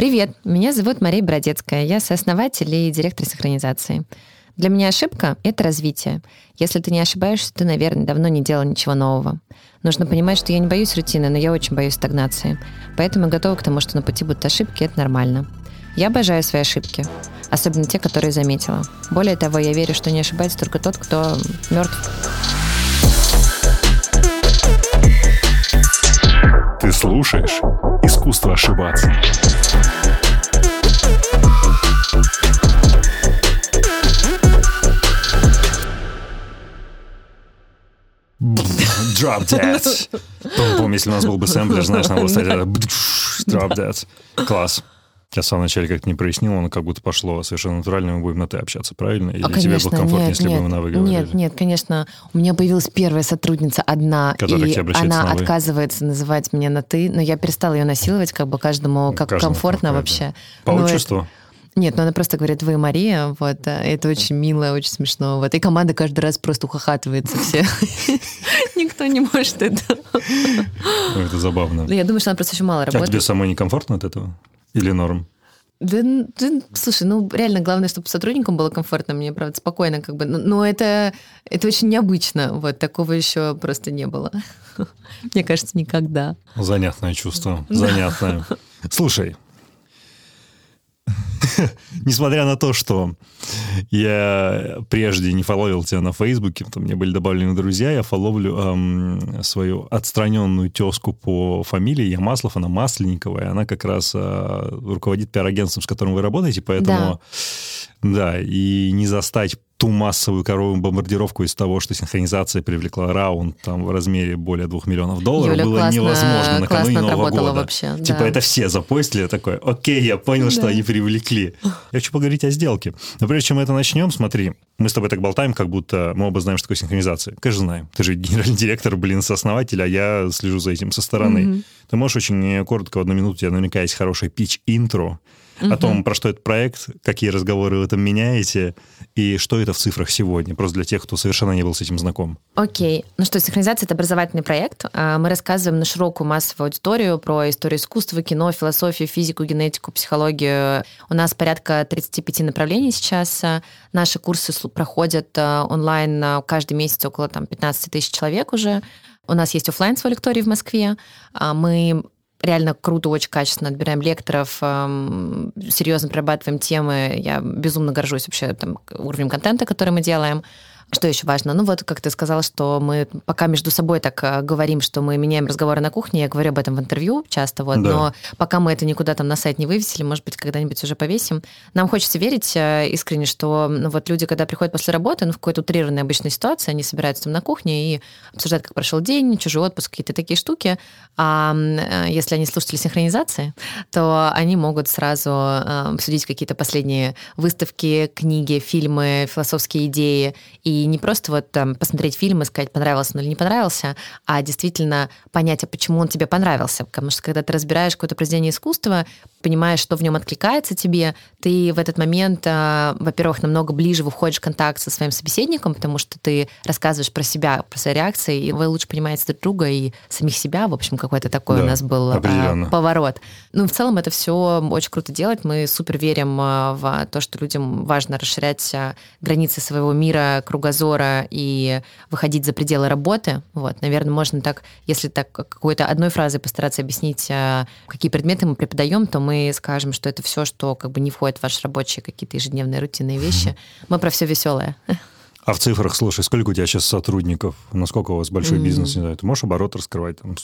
Привет, меня зовут Мария Бродецкая. Я сооснователь и директор синхронизации. Для меня ошибка — это развитие. Если ты не ошибаешься, ты, наверное, давно не делал ничего нового. Нужно понимать, что я не боюсь рутины, но я очень боюсь стагнации. Поэтому готова к тому, что на пути будут ошибки, это нормально. Я обожаю свои ошибки, особенно те, которые заметила. Более того, я верю, что не ошибается только тот, кто мертв. Ты слушаешь «Искусство ошибаться». Drop that. Помню, если у нас был бы сэмплер, знаешь, на вот Drop that. Класс. Я в самом начале как-то не прояснил, оно как будто пошло совершенно натурально, мы будем на «ты» общаться, правильно? Или А, тебе конечно, было комфортнее, нет, если бы нет, мы на «вы» говорили? Нет, нет, конечно. У меня появилась первая сотрудница одна, Которая и тебе она на «вы». отказывается называть меня на «ты», но я перестала ее насиловать, как бы каждому как Каждому комфортно какое, вообще. По Ну, отчеству? Нет, ну она просто говорит, вы Мария, вот, а, это очень мило, очень смешно, вот, и команда каждый раз просто ухахатывается все. Никто не может это. Это забавно. Ну, Я думаю, что она просто еще мало А тебе работает. самой некомфортно от этого? Или норм? Да, да, слушай, ну реально главное, чтобы сотрудникам было комфортно, мне правда спокойно, как бы. Но, но это это очень необычно, вот такого еще просто не было. Мне кажется, никогда. Занятное чувство. Занятное. Слушай, несмотря на то, что я прежде не фоловил тебя на Фейсбуке, там мне были добавлены друзья, я фоловлю эм, свою отстраненную тезку по фамилии, я Маслов, она Масленникова, и она как раз э, руководит пиар-агентством, с которым вы работаете, поэтому... Да, и не застать ту массовую коровую бомбардировку из того, что синхронизация привлекла раунд там в размере более двух миллионов долларов, Юля было классно- невозможно накануне Нового года. вообще, Типа да. это все запостили, я такой, окей, я понял, что Да. они привлекли. Я хочу поговорить о сделке. Но прежде чем мы это начнем, смотри, мы с тобой так болтаем, как будто мы оба знаем, что такое синхронизация. Конечно, знаем. Ты же генеральный директор, блин, сооснователь, а я слежу за этим со стороны. Ты можешь очень коротко, в одну минуту, у тебя наверняка есть хороший пич-интро о том, про что этот проект, какие разговоры вы там меняете, и что это в цифрах сегодня, просто для тех, кто совершенно не был с этим знаком. Окей. Ну что, синхронизация — это образовательный проект. А, Мы рассказываем на широкую массовую аудиторию про историю искусства, кино, философию, физику, генетику, психологию. У нас порядка 35 направлений сейчас. Наши курсы проходят а, онлайн а, каждый месяц около там, 15 тысяч человек уже. У нас есть офлайн свой лекторий в Москве. А, Мы реально круто, очень качественно отбираем лекторов, эм, серьезно прорабатываем темы. Я безумно горжусь вообще там, уровнем контента, который мы делаем. Что еще важно? Ну вот, как ты сказала, что мы пока между собой так э, говорим, что мы меняем разговоры на кухне, я говорю об этом в интервью часто, вот, Да. но пока мы это никуда там на сайт не вывесили, может быть, когда-нибудь уже повесим. Нам хочется верить э, искренне, что ну, вот люди, когда приходят после работы, ну, в какой-то утрированной обычной ситуации, они собираются там на кухне и обсуждают, как прошел день, чужой отпуск, какие-то такие штуки. А э, если они слушатели синхронизации, то они могут сразу обсудить какие-то последние выставки, книги, фильмы, философские идеи. И не просто вот там посмотреть фильм и сказать, понравился он или не понравился, а действительно понять, а почему он тебе понравился. Потому что когда ты разбираешь какое-то произведение искусства, понимаешь, что в нем откликается тебе, ты в этот момент, э, во-первых, намного ближе выходишь в контакт со своим собеседником, потому что ты рассказываешь про себя, про свои реакции, и вы лучше понимаете друг друга и самих себя. В общем, какой-то такой Да, у нас был определенно. поворот. Ну, в целом это все очень круто делать. Мы супер верим э, в то, что людям важно расширять э, границы своего мира, кругозора и выходить за пределы работы. Вот, наверное, можно так, если так какой-то одной фразой постараться объяснить, какие предметы мы преподаем, то мы скажем, что это все, что как бы не входит в ваши рабочие какие-то ежедневные рутинные вещи. Мы про все веселое. А в цифрах, слушай, сколько у тебя сейчас сотрудников? Насколько у вас большой бизнес? Не знаю, ты можешь оборот раскрывать? Там?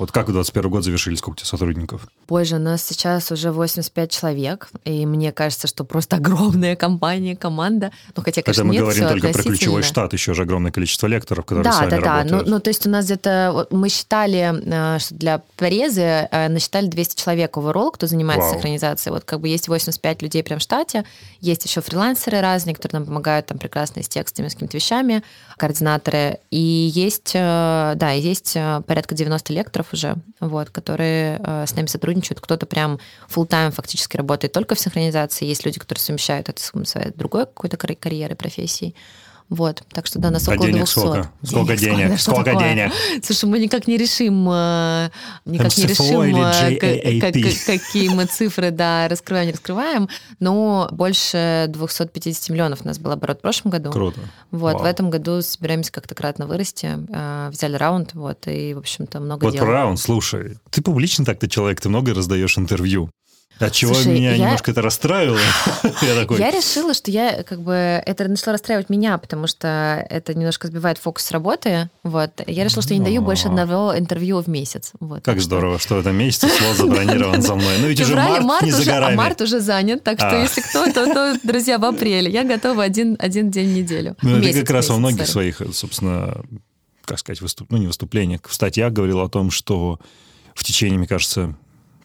Вот как вы 21 год завершили? Сколько у тебя сотрудников? Боже, у нас сейчас уже 85 человек, и мне кажется, что просто огромная компания, команда. Ну, хотя, конечно, Это мы нет, говорим только про ключевой штат, еще же огромное количество лекторов, которые с Да, вами да, да. Ну, работают. ну, то есть у нас где-то, мы считали, э, что для порезы э, насчитали 200 человек overall, кто занимается Вау. синхронизацией. Вот как бы есть 85 людей прям в штате, есть еще фрилансеры разные, которые нам помогают там прекрасно с текстами, с какими-то вещами, координаторы. И есть, э, да, есть порядка 90 лекторов уже, вот, которые э, с нами сотрудничают. Кто-то прям full time фактически работает только в синхронизации. Есть люди, которые совмещают это с своей другой какой-то карь- карьерой, профессией. Вот, так что да, нас а около денег 200. сколько? Сколько денег? Сколько, Сколько денег? Слушай, мы никак не решим, э, никак не решим, э, как- какие мы цифры, да, раскрываем, не раскрываем, но больше 250 миллионов у нас был оборот в прошлом году. Круто. Вот, Вау. в этом году собираемся как-то кратно вырасти, э, взяли раунд, вот, и, в общем-то, много Вот дел. про раунд, слушай, ты публичный так-то человек, ты много раздаешь интервью. От чего Слушай, меня я- немножко это расстраивало. Я такой, Я решила, что я как бы это начало расстраивать меня, потому что это немножко сбивает фокус с работы. Вот. Я решила, что я не даю больше А. одного интервью в месяц. Вот. как здорово, что в этом месяце слот забронирован за мной. Ну ведь уже март не за уже, а горами. март уже занят, так что А. если кто, то, друзья, в апреле. Я готова один, один день в неделю. Ну, это как раз во многих своих, собственно, как сказать, выступ... ну, не выступлениях, в статьях говорил о том, что в течение, мне кажется,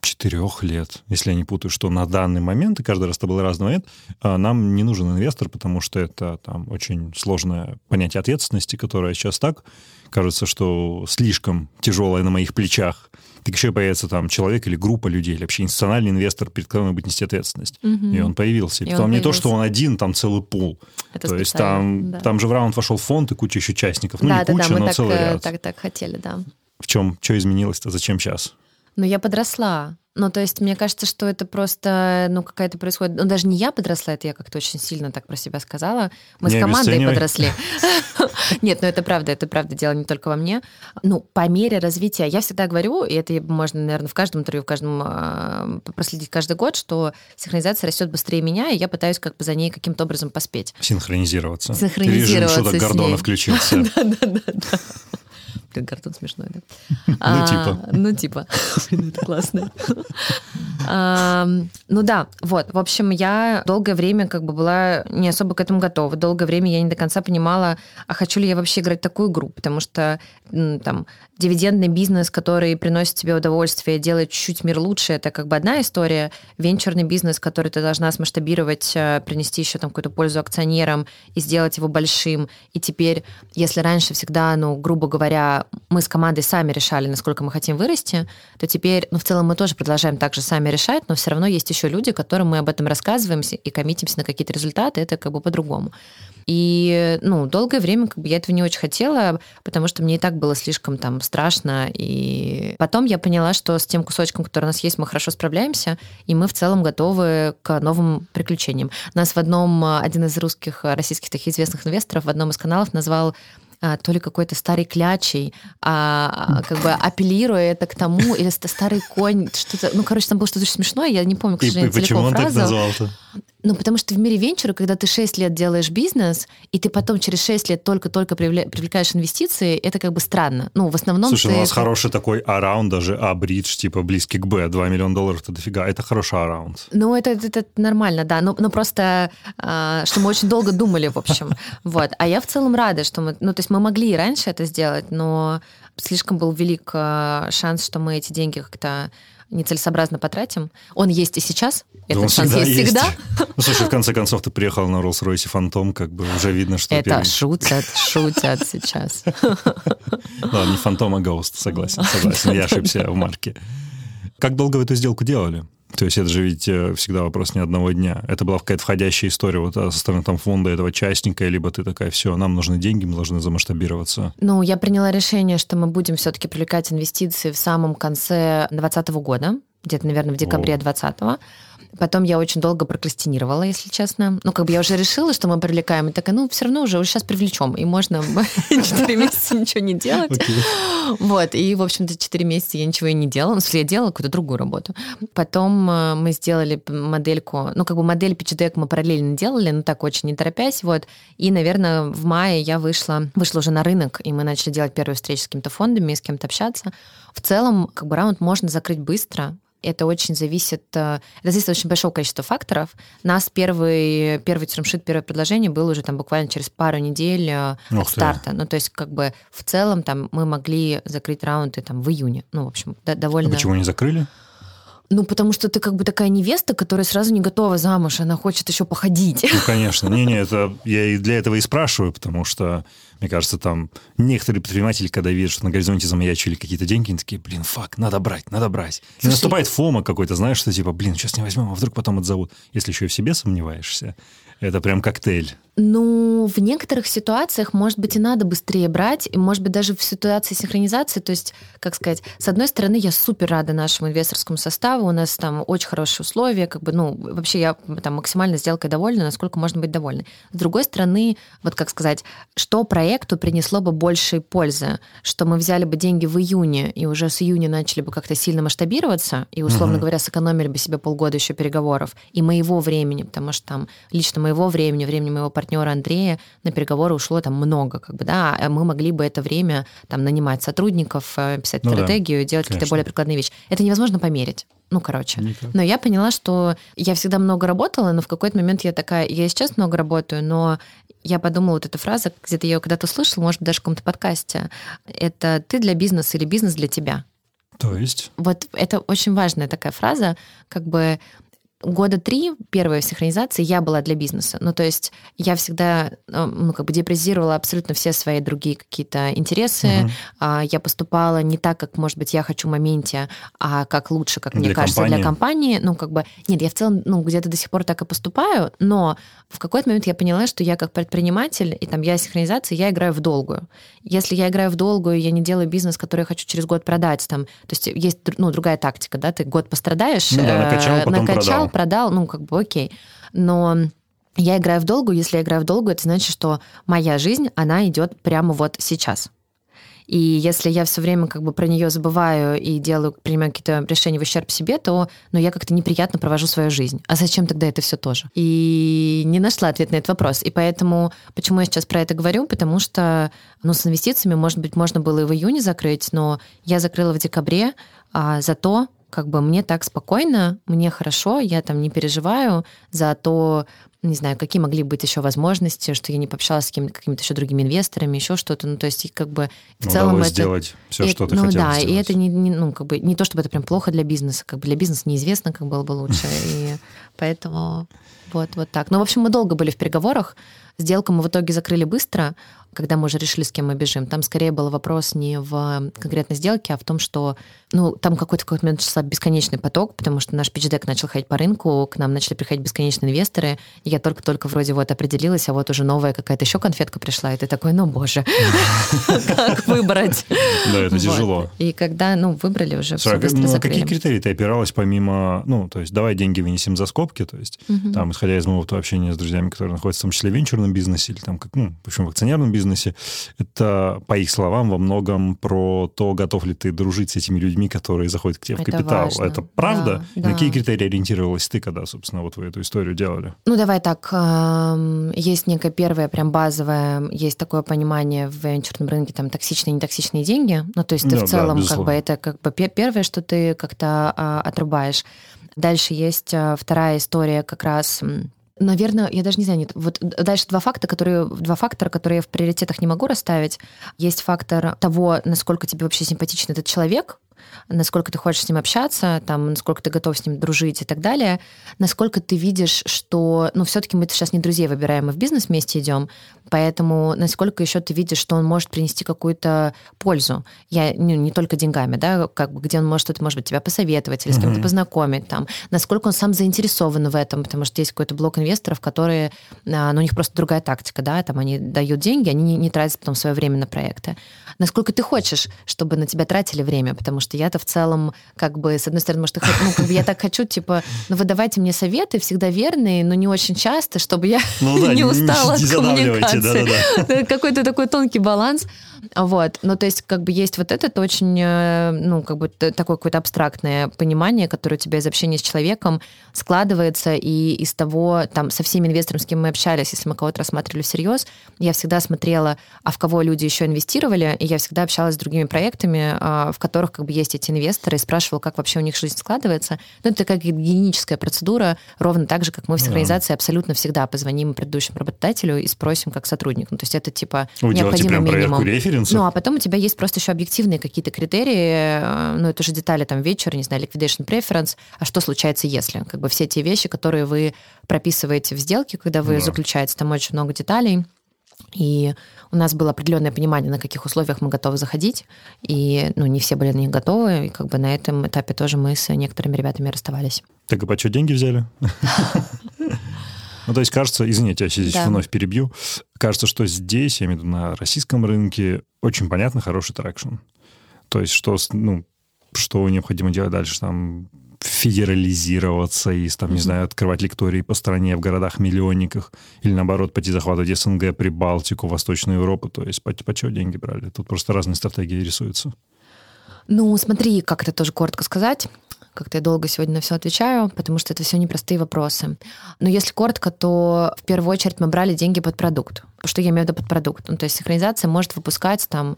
четырех лет, если я не путаю, что на данный момент, и каждый раз это был разный момент, а, нам не нужен инвестор, потому что это там очень сложное понятие ответственности, которое сейчас так кажется, что слишком тяжелое на моих плечах. Так еще появится там человек или группа людей, или вообще институциональный инвестор, перед которым будет нести ответственность. Мгм. И он появился. И И потом не то, что появился. он один, там целый пул. Это То есть там, да. там же в раунд вошел фонд и куча еще участников. Ну, да, не да, куча, да, мы но так, целый э, ряд. так, так хотели, да. В чем, что изменилось-то? Зачем сейчас? Ну, я подросла. Ну, то есть, мне кажется, что это просто, ну, какая-то происходит... Ну, даже не я подросла, это я как-то очень сильно так про себя сказала. Мы Не с командой обесценивай. подросли. Нет, ну это правда, это правда, дело не только во мне. Ну, по мере развития, я всегда говорю, и это можно, наверное, в каждом интервью, в каждом э, проследить каждый год, что синхронизация растет быстрее меня, и я пытаюсь как бы за ней каким-то образом поспеть. Синхронизироваться. Синхронизироваться Режим шуток с Гордона включился. Да-да-да. Блин, Гордон смешной, да? Ну, А, типа. Ну, типа. Блин, это классно. Ну да, вот. В общем, я долгое время как бы была не особо к этому готова. Долгое время я не до конца понимала, а хочу ли я вообще играть такую игру, потому что там дивидендный бизнес, который приносит тебе удовольствие, делает чуть-чуть мир лучше, это как бы одна история. Венчурный бизнес, который ты должна смасштабировать, э, принести еще там какую-то пользу акционерам и сделать его большим. И теперь, если раньше всегда, ну, грубо говоря, мы с командой сами решали, насколько мы хотим вырасти, то теперь, ну, в целом мы тоже продолжаем также сами решать, но все равно есть еще люди, которым мы об этом рассказываем и коммитимся на какие-то результаты, это как бы по-другому. И, ну, долгое время как бы я этого не очень хотела, потому что мне и так было слишком там страшно. И потом я поняла, что с тем кусочком, который у нас есть, мы хорошо справляемся, и мы в целом готовы к новым приключениям. Нас в одном, а, один из русских, российских таких известных инвесторов в одном из каналов назвал а, то ли какой-то старый клячей, а, как бы апеллируя это к тому, или ст- старый конь, что-то, ну, короче, там было что-то очень смешное, я не помню, к И сожалению, почему целиком он так фразу. назвал-то? Ну, потому что в мире венчура, когда ты 6 лет делаешь бизнес, и ты потом через 6 лет только-только привлекаешь инвестиции, это как бы странно. Ну, в основном Слушай, ты... у нас хороший такой А-раунд, даже А-бридж, типа близкий к Б, 2 миллиона долларов, это дофига. Это хороший А-раунд. Ну, это, это, это нормально, да. Но, но просто, а, что мы очень долго думали, в общем. Вот. А я в целом рада, что мы... Ну, то есть мы могли и раньше это сделать, но слишком был велик а, шанс, что мы эти деньги как-то нецелесообразно потратим. Он есть и сейчас. Да Этот он шанс всегда есть, есть. всегда. Ну, слушай, в конце концов, ты приехал на Rolls-Royce Phantom, как бы уже видно, что... Это первый- шутят, шутят сейчас. Ладно, не Phantom, а Ghost, согласен, согласен. Я ошибся в марке. Как долго вы эту сделку делали? То есть это же ведь э, всегда вопрос не одного дня. Это была какая-то входящая история вот а, со стороны там фонда этого частника, либо ты такая, все, нам нужны деньги, мы должны замасштабироваться. Ну, я приняла решение, что мы будем все-таки привлекать инвестиции в самом конце 2020 года, где-то, наверное, в декабре О. 2020. Потом я очень долго прокрастинировала, если честно. Ну, как бы я уже решила, что мы привлекаем, и такая, ну, все равно уже, уже сейчас привлечем, и можно 4 месяца ничего не делать. Вот, и, в общем-то, 4 месяца я ничего и не делала. Ну, я делала какую-то другую работу. Потом э, мы сделали модельку, ну, как бы модель deck мы параллельно делали, но так очень не торопясь, вот. И, наверное, в мае я вышла, вышла уже на рынок, и мы начали делать первые встречи с какими-то фондами, с кем-то общаться. В целом, как бы раунд можно закрыть быстро, это очень зависит, э, это зависит от очень большого количества факторов. Нас первый, первый термшит, первое предложение было уже там буквально через пару недель э, Ух от ты. старта. Ну, то есть, как бы в целом там мы могли закрыть раунды там в июне. Ну, в общем, да- А довольно... почему не закрыли? Ну, потому что ты как бы такая невеста, которая сразу не готова замуж, она хочет еще походить. Ну, конечно. Не-не, это я и для этого и спрашиваю, потому что, мне кажется, там некоторые предприниматели, когда видят, что на горизонте замаячили какие-то деньги, они такие, блин, фак, надо брать, надо брать. И Слушай, наступает фома какой-то, знаешь, что типа, блин, сейчас не возьмем, а вдруг потом отзовут. Если еще и в себе сомневаешься, это прям коктейль. Ну, в некоторых ситуациях, может быть, и надо быстрее брать, и, может быть, даже в ситуации синхронизации, то есть, как сказать, с одной стороны, я супер рада нашему инвесторскому составу, у нас там очень хорошие условия, как бы, ну, вообще я там максимально сделкой довольна, насколько можно быть довольной. С другой стороны, вот как сказать, что проекту принесло бы большей пользы, что мы взяли бы деньги в июне, и уже с июня начали бы как-то сильно масштабироваться, и, условно uh-huh. говоря, сэкономили бы себе полгода еще переговоров, и моего времени, потому что там лично моего времени, времени моего партнера, партнера Андрея на переговоры ушло там много, как бы, да, а мы могли бы это время там нанимать сотрудников, э, писать ну стратегию, да, делать какие-то более прикладные вещи. Это невозможно померить. Ну, короче. Никак. Но я поняла, что я всегда много работала, но в какой-то момент я такая, я сейчас много работаю, но я подумала, вот эта фраза, где-то я ее когда-то услышала, может быть, даже в каком-то подкасте, это ты для бизнеса или бизнес для тебя. То есть? Вот это очень важная такая фраза, как бы года три первой синхронизации я была для бизнеса. Ну, то есть я всегда, э, ну, как бы депрезировала абсолютно все свои другие какие-то интересы. Uh-huh. Я поступала не так, как, может быть, я хочу в моменте, а как лучше, как для мне кажется, компании. для компании. Ну, как бы, нет, я в целом, ну, где-то до сих пор так и поступаю, но в какой-то момент я поняла, что я как предприниматель, и там я синхронизация, я играю в долгую. Если я играю в долгую, я не делаю бизнес, который я хочу через год продать, там, то есть есть, ну, другая тактика, да, ты год пострадаешь, ну, да, накачал, потом накачал продал продал, ну, как бы окей. Но я играю в долгу, если я играю в долгу, это значит, что моя жизнь, она идет прямо вот сейчас. И если я все время как бы про нее забываю и делаю, принимаю какие-то решения в ущерб себе, то ну, я как-то неприятно провожу свою жизнь. А зачем тогда это все тоже? И не нашла ответ на этот вопрос. И поэтому, почему я сейчас про это говорю? Потому что ну, с инвестициями, может быть, можно было и в июне закрыть, но я закрыла в декабре, а зато как бы мне так спокойно, мне хорошо, я там не переживаю за то, не знаю, какие могли быть еще возможности, что я не пообщалась с какими-то еще другими инвесторами, еще что-то. Ну, то есть, как бы в целом это... сделать все, и, что ты ну, хотела да, сделать. и это не, не, ну, как бы, не то, чтобы это прям плохо для бизнеса. Как бы для бизнеса неизвестно, как было бы лучше. И поэтому вот, вот так. Ну, в общем, мы долго были в переговорах. Сделку мы в итоге закрыли быстро, когда мы уже решили, с кем мы бежим. Там скорее был вопрос не в конкретной сделке, а в том, что ну, там какой-то какой момент начался бесконечный поток, потому что наш пичдек начал ходить по рынку, к нам начали приходить бесконечные инвесторы, и я только-только вроде вот определилась, а вот уже новая какая-то еще конфетка пришла, и ты такой, ну, боже, как выбрать? Да, это тяжело. И когда, ну, выбрали уже, все быстро закрыли. какие критерии ты опиралась помимо, ну, то есть давай деньги вынесем за скобки, то есть там, исходя из моего общения с друзьями, которые находятся в том числе в венчурном бизнесе или там, как, ну, в общем, в акционерном бизнесе, это, по их словам, во многом про то, готов ли ты дружить с этими людьми, которые заходят к тебе это в капитал. Важно. Это правда? Да, На какие критерии ориентировалась ты, когда, собственно, вот вы эту историю делали? Ну, давай так. Есть некое первое, прям базовое, есть такое понимание в венчурном рынке, там, токсичные, нетоксичные деньги. Ну, то есть ты да, в целом, да, как бы, это как бы первое, что ты как-то а, отрубаешь. Дальше есть а, вторая история как раз Наверное, я даже не знаю, нет. Вот дальше два факта, которые, два фактора, которые я в приоритетах не могу расставить. Есть фактор того, насколько тебе вообще симпатичен этот человек, насколько ты хочешь с ним общаться, там, насколько ты готов с ним дружить и так далее, насколько ты видишь, что, ну, все-таки мы сейчас не друзей выбираем, мы в бизнес вместе идем, поэтому насколько еще ты видишь, что он может принести какую-то пользу. Я ну, не только деньгами, да, как бы где он может что-то, может быть, тебя посоветовать или с кем-то познакомить, там, насколько он сам заинтересован в этом, потому что есть какой-то блок инвесторов, которые, а, ну, у них просто другая тактика, да, там они дают деньги, они не, не тратят потом свое время на проекты. Насколько ты хочешь, чтобы на тебя тратили время, потому что я-то в целом, как бы, с одной стороны, может, ну, как бы я так хочу, типа, ну, вы давайте мне советы, всегда верные, но не очень часто, чтобы я ну, да, не устала не, от коммуникации. Да, да, да. Какой-то такой тонкий баланс. Вот. Ну, то есть, как бы есть вот этот очень, э, ну, как бы такое какое-то абстрактное понимание, которое у тебя из общения с человеком складывается, и из того, там, со всеми инвесторами, с кем мы общались, если мы кого-то рассматривали всерьез, я всегда смотрела, а в кого люди еще инвестировали, и я всегда общалась с другими проектами, а, в которых как бы есть эти инвесторы, и спрашивала, как вообще у них жизнь складывается. Ну, это как гигиеническая процедура, ровно так же, как мы в синхронизации абсолютно всегда позвоним предыдущему работодателю и спросим как сотрудник. Ну, то есть это типа Вы необходимый минимум референсов? Ну, а потом у тебя есть просто еще объективные какие-то критерии, э, ну, это же детали там вечер, не знаю, liquidation preference, а что случается, если? Как бы все те вещи, которые вы прописываете в сделке, когда вы да. заключаете, там очень много деталей. И у нас было определенное понимание, на каких условиях мы готовы заходить, и ну, не все были на них готовы, и как бы на этом этапе тоже мы с некоторыми ребятами расставались. Так и по что деньги взяли? Ну, то есть, кажется, извините, я здесь Да. вновь перебью. Кажется, что здесь, я имею в виду на российском рынке, очень понятно хороший traction. То есть, что, ну, что необходимо делать дальше, там, федерализироваться и, там, не знаю, открывать лектории по стране в городах-миллионниках, или, наоборот, пойти захватывать СНГ, Прибалтику, Восточную Европу. То есть, по, по чего деньги брали? Тут просто разные стратегии рисуются. Ну, смотри, как это тоже коротко сказать. Как-то я долго сегодня на все отвечаю, потому что это все непростые вопросы. Но если коротко, то в первую очередь мы брали деньги под продукт. Что я имею в виду под продукт? Ну, то есть синхронизация может выпускать там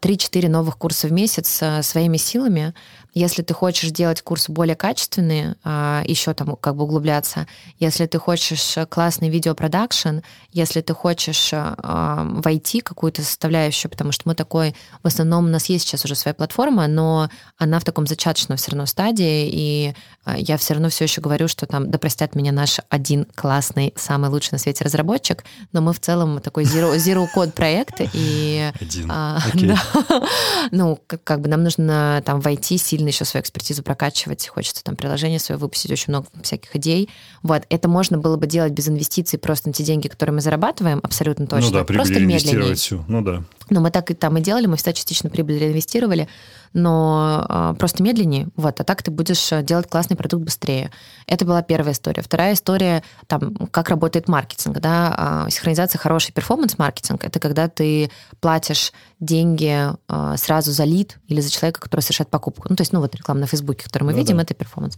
3-4 новых курса в месяц э, своими силами. Если ты хочешь делать курсы более качественные, а, еще там как бы углубляться, если ты хочешь э, классный видеопродакшн, если ты хочешь э, войти какую-то составляющую, потому что мы такой, в основном у нас есть сейчас уже своя платформа, но она в таком зачаточном все равно стадии, и э, я все равно все еще говорю, что там, да простят меня наш один классный, самый лучший на свете разработчик, но мы в целом такой zero, zero код проект, и Один. а, Окей. да. Ну, как, как бы нам нужно там войти, сильно еще свою экспертизу прокачивать, хочется там приложение свое выпустить, очень много всяких идей. Вот, это можно было бы делать без инвестиций, просто на те деньги, которые мы зарабатываем, абсолютно точно. Ну да, прибыль просто медленнее. всю. Ну да. Но мы так и там и делали, мы всегда частично прибыль реинвестировали, но э, просто медленнее. Вот, а так ты будешь э, делать классный продукт быстрее. Это была первая история. Вторая история, там, как работает маркетинг. Да? А, Синхронизация хороший performance-маркетинг. Это когда ты платишь деньги э, сразу за лид или за человека, который совершает покупку. Ну, то есть, ну, вот реклама на Фейсбуке, которую мы Ну видим, да. это performance.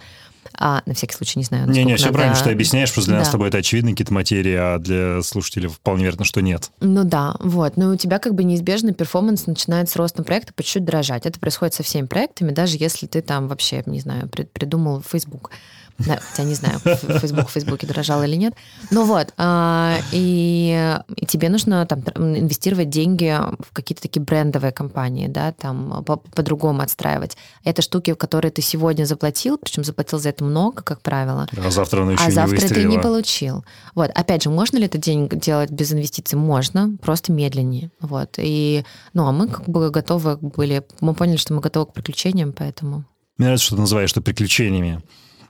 А, на всякий случай, не знаю. Не-не, все надо- правильно, что ты объясняешь, просто для нас Да. с тобой это очевидные какие-то материи, а для слушателей вполне верно, что нет. Ну да, вот. Но у тебя как бы неизбежно performance начинает с ростом проекта по чуть-чуть дорожать. Это происходит со всеми проектами, даже если ты там вообще, не знаю, при- придумал Facebook. Да, хотя не знаю, Facebook в Фейсбуке дорожал или нет. Ну вот, а, и, и тебе нужно там инвестировать деньги в какие-то такие брендовые компании, да, там по- по-другому отстраивать. Это штуки, которые ты сегодня заплатил, причем заплатил за это много, как правило, А завтра оно еще а не завтра ты выстрелило. не получил. Вот, опять же, можно ли это денег делать без инвестиций? Можно, просто медленнее. Вот. И, ну, а мы как бы готовы были, мы поняли, что мы готовы к приключениям, поэтому... Мне нравится, что ты называешь это приключениями.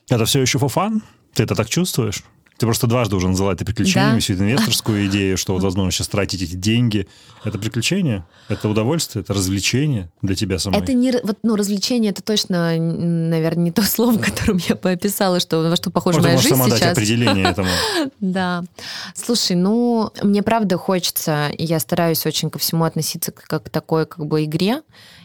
Это все еще fun? Ты это так чувствуешь? Ты просто дважды уже называла это приключениями, Да. всю эту инвесторскую идею, что вот возможно сейчас тратить эти деньги. Это приключение, это удовольствие, это развлечение для тебя самой. Это не, вот, ну, развлечение, это точно, наверное, не то слово, которым я бы описала, что, во что похожа Может, моя жизнь сама дать сейчас. определение этому. Да. Слушай, ну, мне правда хочется, и я стараюсь очень ко всему относиться как к такой как бы игре.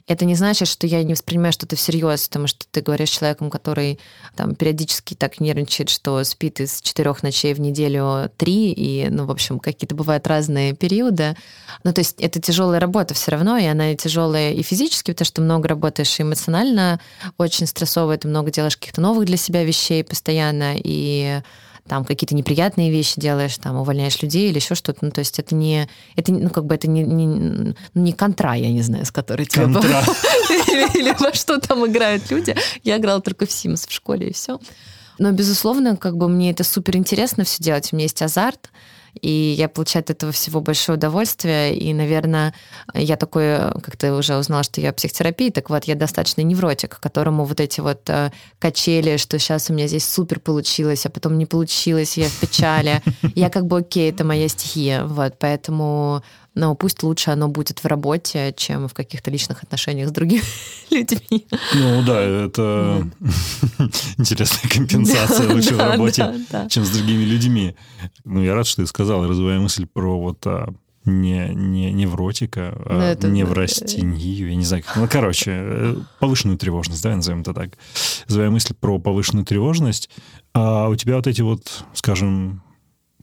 Это не значит, что я не воспринимаю что-то всерьез, потому что ты говоришь с человеком, который там периодически так нервничает, что спит из четырех ночей в неделю три, и, ну, в общем, какие-то бывают разные периоды. Ну, то есть это тяжелая работа все равно, и она тяжелая и физически, потому что много работаешь и эмоционально, очень стрессовая, ты много делаешь каких-то новых для себя вещей постоянно, и там какие-то неприятные вещи делаешь, там увольняешь людей или еще что-то. Ну, то есть это не, это, ну, как бы это не, не, ну, не контра, я не знаю, с которой тебе... Или во что там играют люди. Я играла только в Sims в школе, и все. Но, безусловно, как бы мне это супер интересно все делать. У меня есть азарт, и я получаю от этого всего большое удовольствие. И, наверное, я такой, э, как ты уже узнала, что я психотерапия, так вот, я достаточно невротик, которому вот эти вот э, качели, что сейчас у меня здесь супер получилось, а потом не получилось, я в печали. Я как бы окей, это моя стихия. Вот, поэтому но пусть лучше оно будет в работе, чем в каких-то личных отношениях с другими людьми. Ну да, это интересная компенсация Да, лучше в работе, чем с другими людьми. Ну, я рад, что ты сказал, развивая мысль про вот а, не, не невротика, Ну, а это- неврастению, я не знаю, как. Ну, короче, э, повышенную тревожность, давай назовем это так. Развивая мысль про повышенную тревожность, а у тебя вот эти вот, скажем,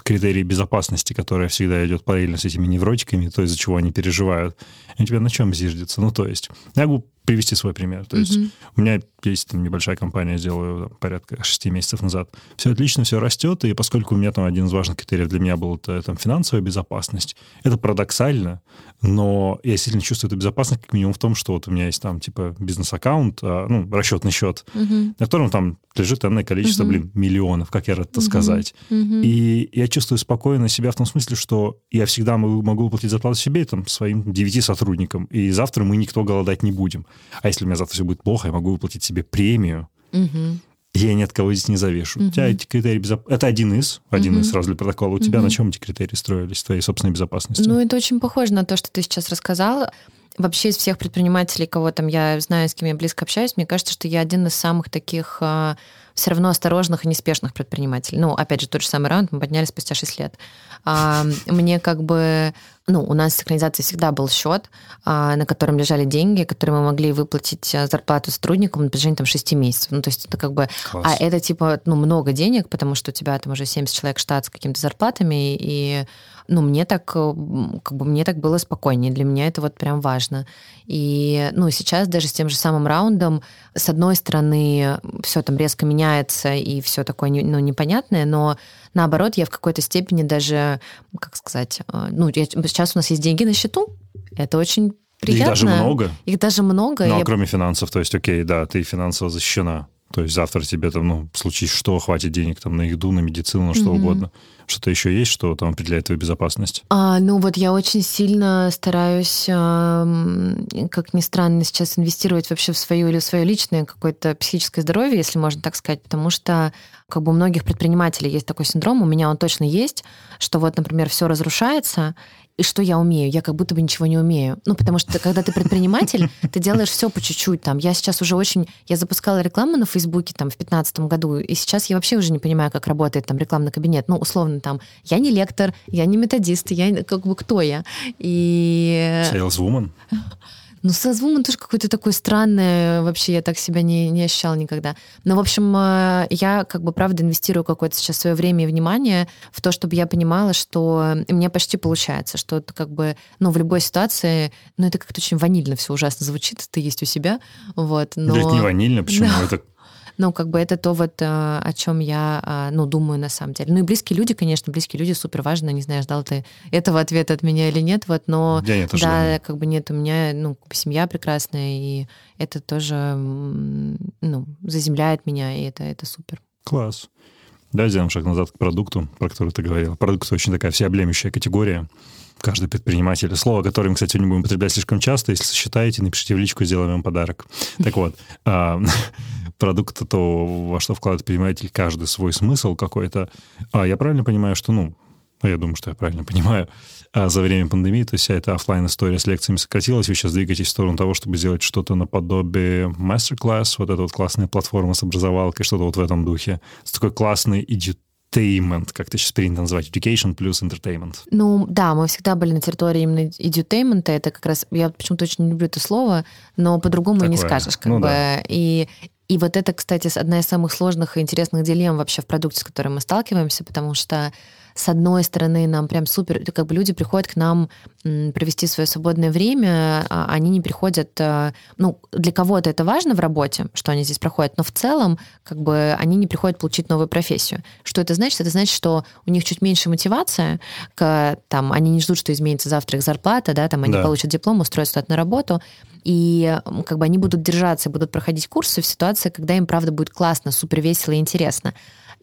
критерии безопасности, которые всегда идет параллельно с этими невротиками, то, из-за чего они переживают, они у тебя на чем зиждется? Ну, то есть, я могу привести свой пример. То есть, Мгм. у меня есть там, небольшая компания, я делаю там, порядка 6 месяцев назад. Все отлично, все растет, и поскольку у меня там один из важных критериев для меня был это, там, финансовая безопасность, это парадоксально, но я сильно чувствую эту безопасность как минимум в том, что вот у меня есть там типа бизнес-аккаунт, а, ну, расчетный счет, Мгм. на котором там лежит энное количество, Мгм. блин, миллионов, как я рад это Мгм. сказать. Мгм. И я чувствую спокойно себя в том смысле, что я всегда могу, могу платить зарплату себе, там, своим девяти сотрудникам, и завтра мы никто голодать не будем. А если у меня завтра все будет плохо, я могу выплатить себе премию, Мгм. я ни от кого здесь не завешу. У тебя эти критерии безопасности... Это один из, один из сразу для протокола. У тебя на чем эти критерии строились, твоей собственной безопасности? Ну, это очень похоже на то, что ты сейчас рассказала. Вообще из всех предпринимателей, кого там я знаю, с кем я близко общаюсь, мне кажется, что я один из самых таких а, все равно осторожных и неспешных предпринимателей. Ну, опять же, тот же самый раунд мы подняли спустя 6 лет. А, мне как бы ну, у нас в синхронизации всегда был счет, а, на котором лежали деньги, которые мы могли выплатить а, зарплату сотрудникам на протяжении там 6 месяцев. Ну, то есть это как бы... Класс. А это типа, ну, много денег, потому что у тебя там уже 70 человек штат с какими-то зарплатами, и ну, мне так, э, как бы, мне так было спокойнее. Для меня это вот прям важно. И, ну, сейчас даже с тем же самым раундом, с одной стороны, все там резко меняется, и все такое, ну, непонятное, но наоборот, я в какой-то степени даже, как сказать, э, ну, я, сейчас у нас есть деньги на счету, это очень приятно. Их даже много? Их даже много. Ну, а я... кроме финансов, то есть, окей, да, ты финансово защищена. То есть завтра тебе там, ну, случись что, хватит денег там на еду, на медицину, на что mm-hmm. угодно. Что-то еще есть, что там определяет твою безопасность? А, ну вот я очень сильно стараюсь, как ни странно, сейчас инвестировать вообще в свое или в свое личное какое-то психическое здоровье, если можно так сказать, потому что как бы у многих предпринимателей есть такой синдром, у меня он точно есть, что вот, например, все разрушается, и что я умею? Я как будто бы ничего не умею. Ну, потому что когда ты предприниматель, ты делаешь все по чуть-чуть. Там, я сейчас уже очень... Я запускала рекламу на Фейсбуке там в 2015 году, и сейчас я вообще уже не понимаю, как работает там рекламный кабинет. Ну, условно, там, я не лектор, я не методист, я как бы кто я? И... Saleswoman? Ну, Saleswoman тоже какое-то такое странное, вообще я так себя не, не ощущала никогда. Но, в общем, э, я как бы, правда, инвестирую какое-то сейчас свое время и внимание в то, чтобы я понимала, что мне почти получается, что это как бы, ну, в любой ситуации, ну, это как-то очень ванильно все ужасно звучит, ты есть у себя, вот, но... Да это не ванильно, почему? Да. Это ну, как бы это то вот, э, о чем я, а, ну, думаю на самом деле. Ну и близкие люди, конечно, близкие люди супер важно. Не знаю, ждал ты этого ответа от меня или нет, вот, но... Я нет да, как бы нет, у меня, ну, семья прекрасная, и это тоже, ну, заземляет меня, и это, это супер. Класс. Да, сделаем шаг назад к продукту, про который ты говорил. Продукт очень такая всеобъемлющая категория. Каждый предприниматель. Слово, которое мы, кстати, не будем употреблять слишком часто. Если сочетаете, напишите в личку, сделаем вам подарок. Так вот, а, продукта, то во что вкладывает предприниматель каждый свой смысл какой-то. А я правильно понимаю, что, ну, ну, я думаю, что я правильно понимаю, а за время пандемии, то есть вся эта офлайн история с лекциями сократилась, вы сейчас двигаетесь в сторону того, чтобы сделать что-то наподобие мастер-класс, вот эта вот классная платформа с образовалкой, что-то вот в этом духе. с такой классный edutainment, как ты сейчас принято называть, education плюс entertainment. Ну, да, мы всегда были на территории именно edutainment, это как раз, я почему-то очень люблю это слово, но по-другому не скажешь, как ну, бы. Да. И и вот это, кстати, одна из самых сложных и интересных дилемм вообще в продукте, с которой мы сталкиваемся, потому что с одной стороны, нам прям супер, как бы люди приходят к нам провести свое свободное время, а они не приходят, э, ну, для кого-то это важно в работе, что они здесь проходят, но в целом, как бы, они не приходят получить новую профессию. Что это значит? Это значит, что у них чуть меньше мотивация, к, там, они не ждут, что изменится завтра их зарплата, да, там, они да. получат диплом, устроятся на работу, и как бы они будут держаться, будут проходить курсы в ситуации, когда им, правда, будет классно, супер весело и интересно.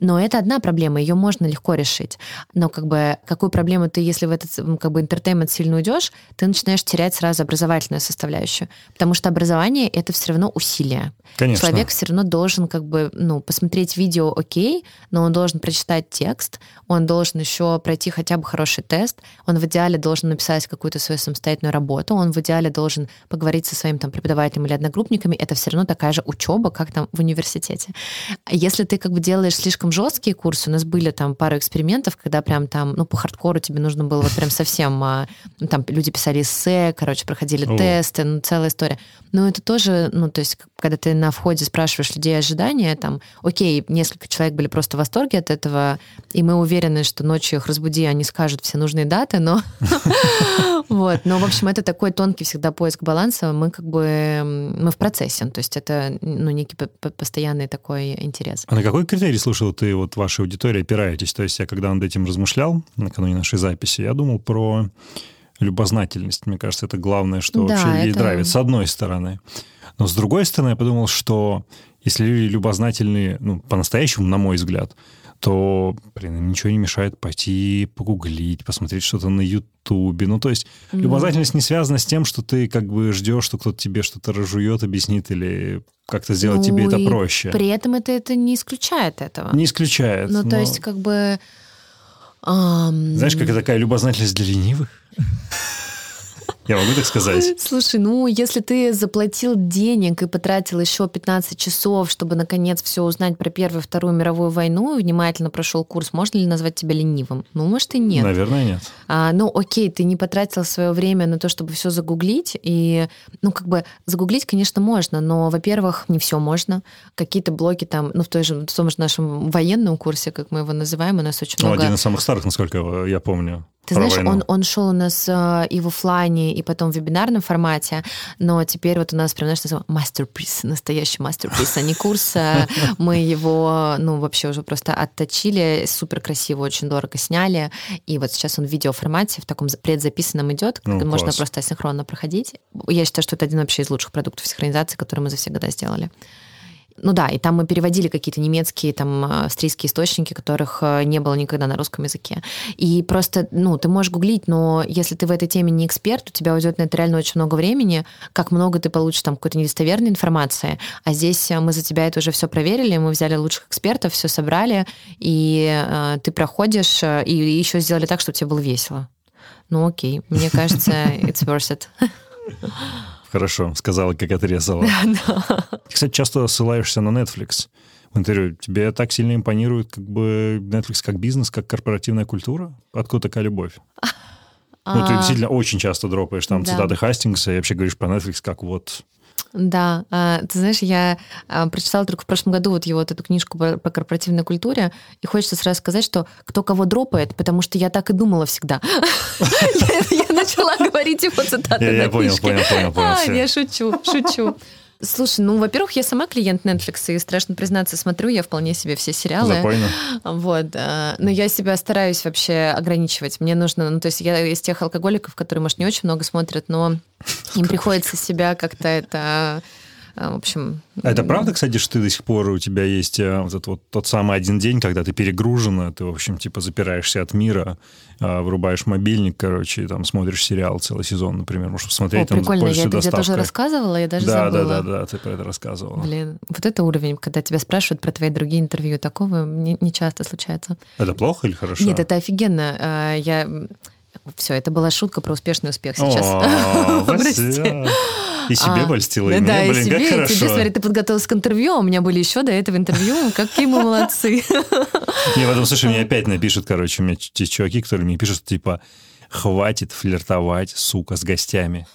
Но это одна проблема, ее можно легко решить. Но как бы какую проблему ты, если в этот как бы интертеймент сильно уйдешь, ты начинаешь терять сразу образовательную составляющую. Потому что образование — это все равно усилие. Конечно. Человек все равно должен как бы, ну, посмотреть видео, окей, но он должен прочитать текст, он должен еще пройти хотя бы хороший тест, он в идеале должен написать какую-то свою самостоятельную работу, он в идеале должен поговорить со своим там преподавателем или одногруппниками. Это все равно такая же учеба, как там в университете. Если ты как бы делаешь слишком жесткие курсы. У нас были там пару экспериментов, когда прям там, ну, по хардкору тебе нужно было вот прям совсем... А, ну, там люди писали эссе, короче, проходили О. тесты, ну, целая история. Но это тоже, ну, то есть, когда ты на входе спрашиваешь людей ожидания, там, окей, несколько человек были просто в восторге от этого, и мы уверены, что ночью их разбуди, они скажут все нужные даты, но... Вот, но, в общем, это такой тонкий всегда поиск баланса. Мы как бы, мы в процессе, то есть это, ну, некий постоянный такой интерес. А на какой критерий, слушал, ты вот вашей аудитории опираетесь? То есть я когда над этим размышлял, накануне нашей записи, я думал про любознательность. Мне кажется, это главное, что да, вообще ей это... драйвит, с одной стороны. Но с другой стороны, я подумал, что если люди любознательные, ну, по-настоящему, на мой взгляд, то, блин, ничего не мешает пойти погуглить, посмотреть что-то на Ютубе. Ну, то есть mm-hmm. любознательность не связана с тем, что ты как бы ждешь, что кто-то тебе что-то разжует, объяснит или как-то сделать ну, тебе это проще. При этом это, это не исключает этого. Не исключает. Ну, но... то есть как бы... Um... Знаешь, как такая любознательность для ленивых? Я могу так сказать? Слушай, ну, если ты заплатил денег и потратил еще 15 часов, чтобы, наконец, все узнать про Первую и Вторую мировую войну, и внимательно прошел курс, можно ли назвать тебя ленивым? Ну, может, и нет. Наверное, нет. А, ну, окей, ты не потратил свое время на то, чтобы все загуглить, и, ну, как бы, загуглить, конечно, можно, но, во-первых, не все можно. Какие-то блоки там, ну, в, той же, в том же нашем военном курсе, как мы его называем, у нас очень ну, много... один из самых старых, насколько я помню. Ты знаешь, он, он шел у нас э, и в офлайне, и потом в вебинарном формате, но теперь вот у нас прям, знаешь, называем мастерприз, настоящий мастерприз, а не курс. Э, мы его, ну, вообще уже просто отточили, супер красиво, очень дорого сняли, и вот сейчас он в видеоформате, в таком предзаписанном идет, ну, можно класс. просто асинхронно проходить. Я считаю, что это один вообще из лучших продуктов синхронизации, которые мы за все года сделали. Ну да, и там мы переводили какие-то немецкие, там, австрийские источники, которых э, не было никогда на русском языке. И просто, ну, ты можешь гуглить, но если ты в этой теме не эксперт, у тебя уйдет на это реально очень много времени, как много ты получишь там какой-то недостоверной информации. А здесь э, мы за тебя это уже все проверили, мы взяли лучших экспертов, все собрали, и э, ты проходишь, э, и еще сделали так, чтобы тебе было весело. Ну окей, мне кажется, it's worth it. Хорошо, сказала, как отрезала. Да. Ты, кстати, часто ссылаешься на Netflix в интервью. Тебе так сильно импонирует как бы Netflix как бизнес, как корпоративная культура? Откуда такая любовь? Ну, ты а. действительно очень часто дропаешь там цитаты Хастингса и вообще говоришь про Netflix как вот да, а, ты знаешь, я а, прочитала только в прошлом году вот его вот эту книжку по, корпоративной культуре, и хочется сразу сказать, что кто кого дропает, потому что я так и думала всегда. Я начала говорить его цитаты Я понял, понял, понял, понял. Я шучу, шучу. Слушай, ну, во-первых, я сама клиент Netflix, и, страшно признаться, смотрю я вполне себе все сериалы. Запойно. Вот. Но я себя стараюсь вообще ограничивать. Мне нужно... Ну, то есть я из тех алкоголиков, которые, может, не очень много смотрят, но им приходится себя как-то это в общем... А это правда, кстати, что ты до сих пор у тебя есть э, вот этот вот тот самый один день, когда ты перегружена, ты, в общем, типа запираешься от мира, врубаешь мобильник, короче, и там смотришь сериал целый сезон, например, можешь посмотреть. О, там, прикольно, я это где-то уже рассказывала, я даже да, забыла. Да, да, да, ты про это рассказывала. Блин, вот это уровень, когда тебя спрашивают про твои другие интервью, такого не, не часто случается. Это плохо или хорошо? Нет, это офигенно. А, я... Все, это была шутка про успешный успех сейчас. Прости. И себе а, польстила, и да, мне, блин, и себе, как хорошо. тебе, смотри, ты подготовилась к интервью, а у меня были еще до этого интервью. Какие мы молодцы. Не, потом, слушай, мне опять напишут, короче, у меня есть чуваки, которые мне пишут, типа, хватит флиртовать, сука, с гостями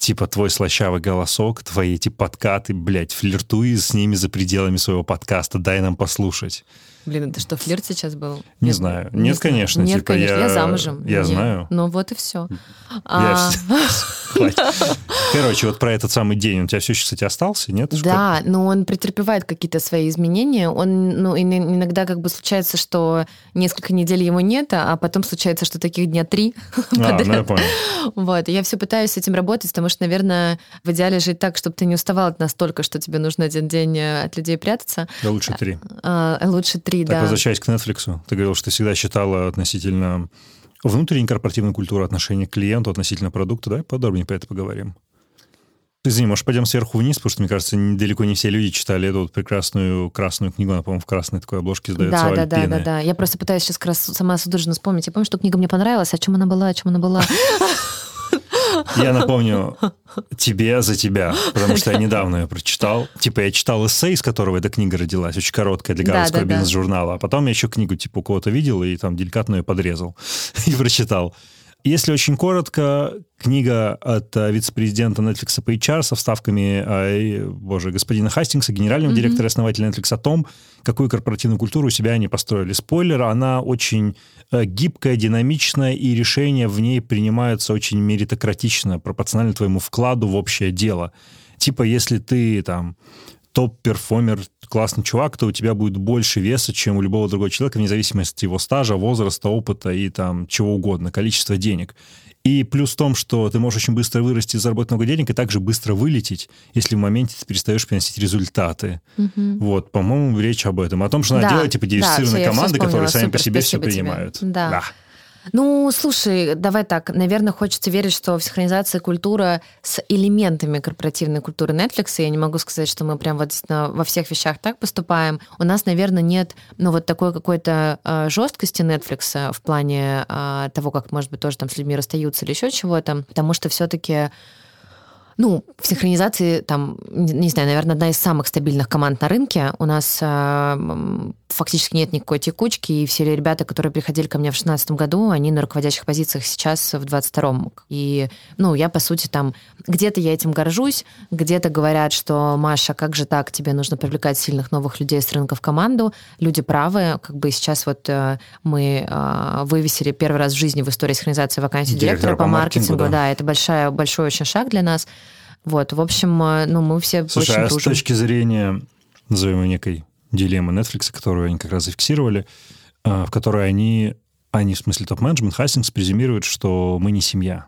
типа твой слащавый голосок, твои эти подкаты, блядь, флиртуй с ними за пределами своего подкаста, дай нам послушать. Блин, это что, флирт сейчас был? Не Нет, знаю. Нет, не конечно. Нет, типа, конечно. Я, я замужем. Я Нет. знаю. Ну вот и все. А... Короче, вот про этот самый день. У тебя все еще, кстати, остался, нет? Да, но он претерпевает какие-то свои изменения. Он, ну, иногда как бы случается, что несколько недель его нет, а потом случается, что таких дня три а, ну я понял. Вот. Я все пытаюсь с этим работать, потому что, наверное, в идеале жить так, чтобы ты не уставал настолько, что тебе нужно один день э, от людей прятаться. Да лучше три. А, лучше три три, так, да. возвращаясь к Netflix, ты говорил, что ты всегда считала относительно внутренней корпоративной культуры отношения к клиенту, относительно продукта. Давай подробнее про это поговорим. Извини, может, пойдем сверху вниз, потому что, мне кажется, далеко не все люди читали эту вот прекрасную красную книгу, она, по-моему, в красной такой обложке сдается да, да, да, да, да. Я просто пытаюсь сейчас как раз сама судорожно вспомнить. Я помню, что книга мне понравилась, о чем она была, о чем она была. Я напомню тебе за тебя, потому что я недавно ее прочитал. Типа я читал эссе, из которого эта книга родилась, очень короткая для городского да, да, бизнес-журнала. А потом я еще книгу типа у кого-то видел и там деликатно ее подрезал и прочитал. Если очень коротко, книга от э, вице-президента Netflix по HR со вставками, э, боже, господина Хастингса, генерального mm-hmm. директора и основателя Netflix, о том, какую корпоративную культуру у себя они построили. Спойлер, она очень э, гибкая, динамичная, и решения в ней принимаются очень меритократично, пропорционально твоему вкладу в общее дело. Типа, если ты там топ-перформер, классный чувак, то у тебя будет больше веса, чем у любого другого человека, вне зависимости от его стажа, возраста, опыта и там чего угодно, количества денег. И плюс в том, что ты можешь очень быстро вырасти, заработать много денег, и также быстро вылететь, если в моменте ты перестаешь приносить результаты. Угу. Вот, по-моему, речь об этом. О том, что да. надо делать, типа, диверсифицированные да, команды, которые сами Супер, по себе все принимают. Тебе. Да. да. Ну, слушай, давай так. Наверное, хочется верить, что в синхронизации культура с элементами корпоративной культуры Netflix, я не могу сказать, что мы прям вот во всех вещах так поступаем. У нас, наверное, нет, ну, вот такой какой-то э, жесткости Netflix в плане э, того, как, может быть, тоже там с людьми расстаются или еще чего-то, потому что все-таки ну, в синхронизации, там, не знаю, наверное, одна из самых стабильных команд на рынке. У нас э, фактически нет никакой текучки, и все ребята, которые приходили ко мне в 2016 году, они на руководящих позициях сейчас в 22-м. И, ну, я, по сути, там, где-то я этим горжусь, где-то говорят, что, Маша, как же так, тебе нужно привлекать сильных новых людей с рынка в команду. Люди правы, как бы сейчас вот э, мы э, вывесили первый раз в жизни в истории синхронизации вакансии директора, директора по, по маркетингу. маркетингу да. да, это большая, большой очень шаг для нас. Вот, в общем, э, ну, мы все Слушай, очень а дружим. с точки зрения, назовем некой дилеммы Netflix, которую они как раз зафиксировали, э, в которой они, они в смысле топ-менеджмент, Хастингс презюмируют, что мы не семья.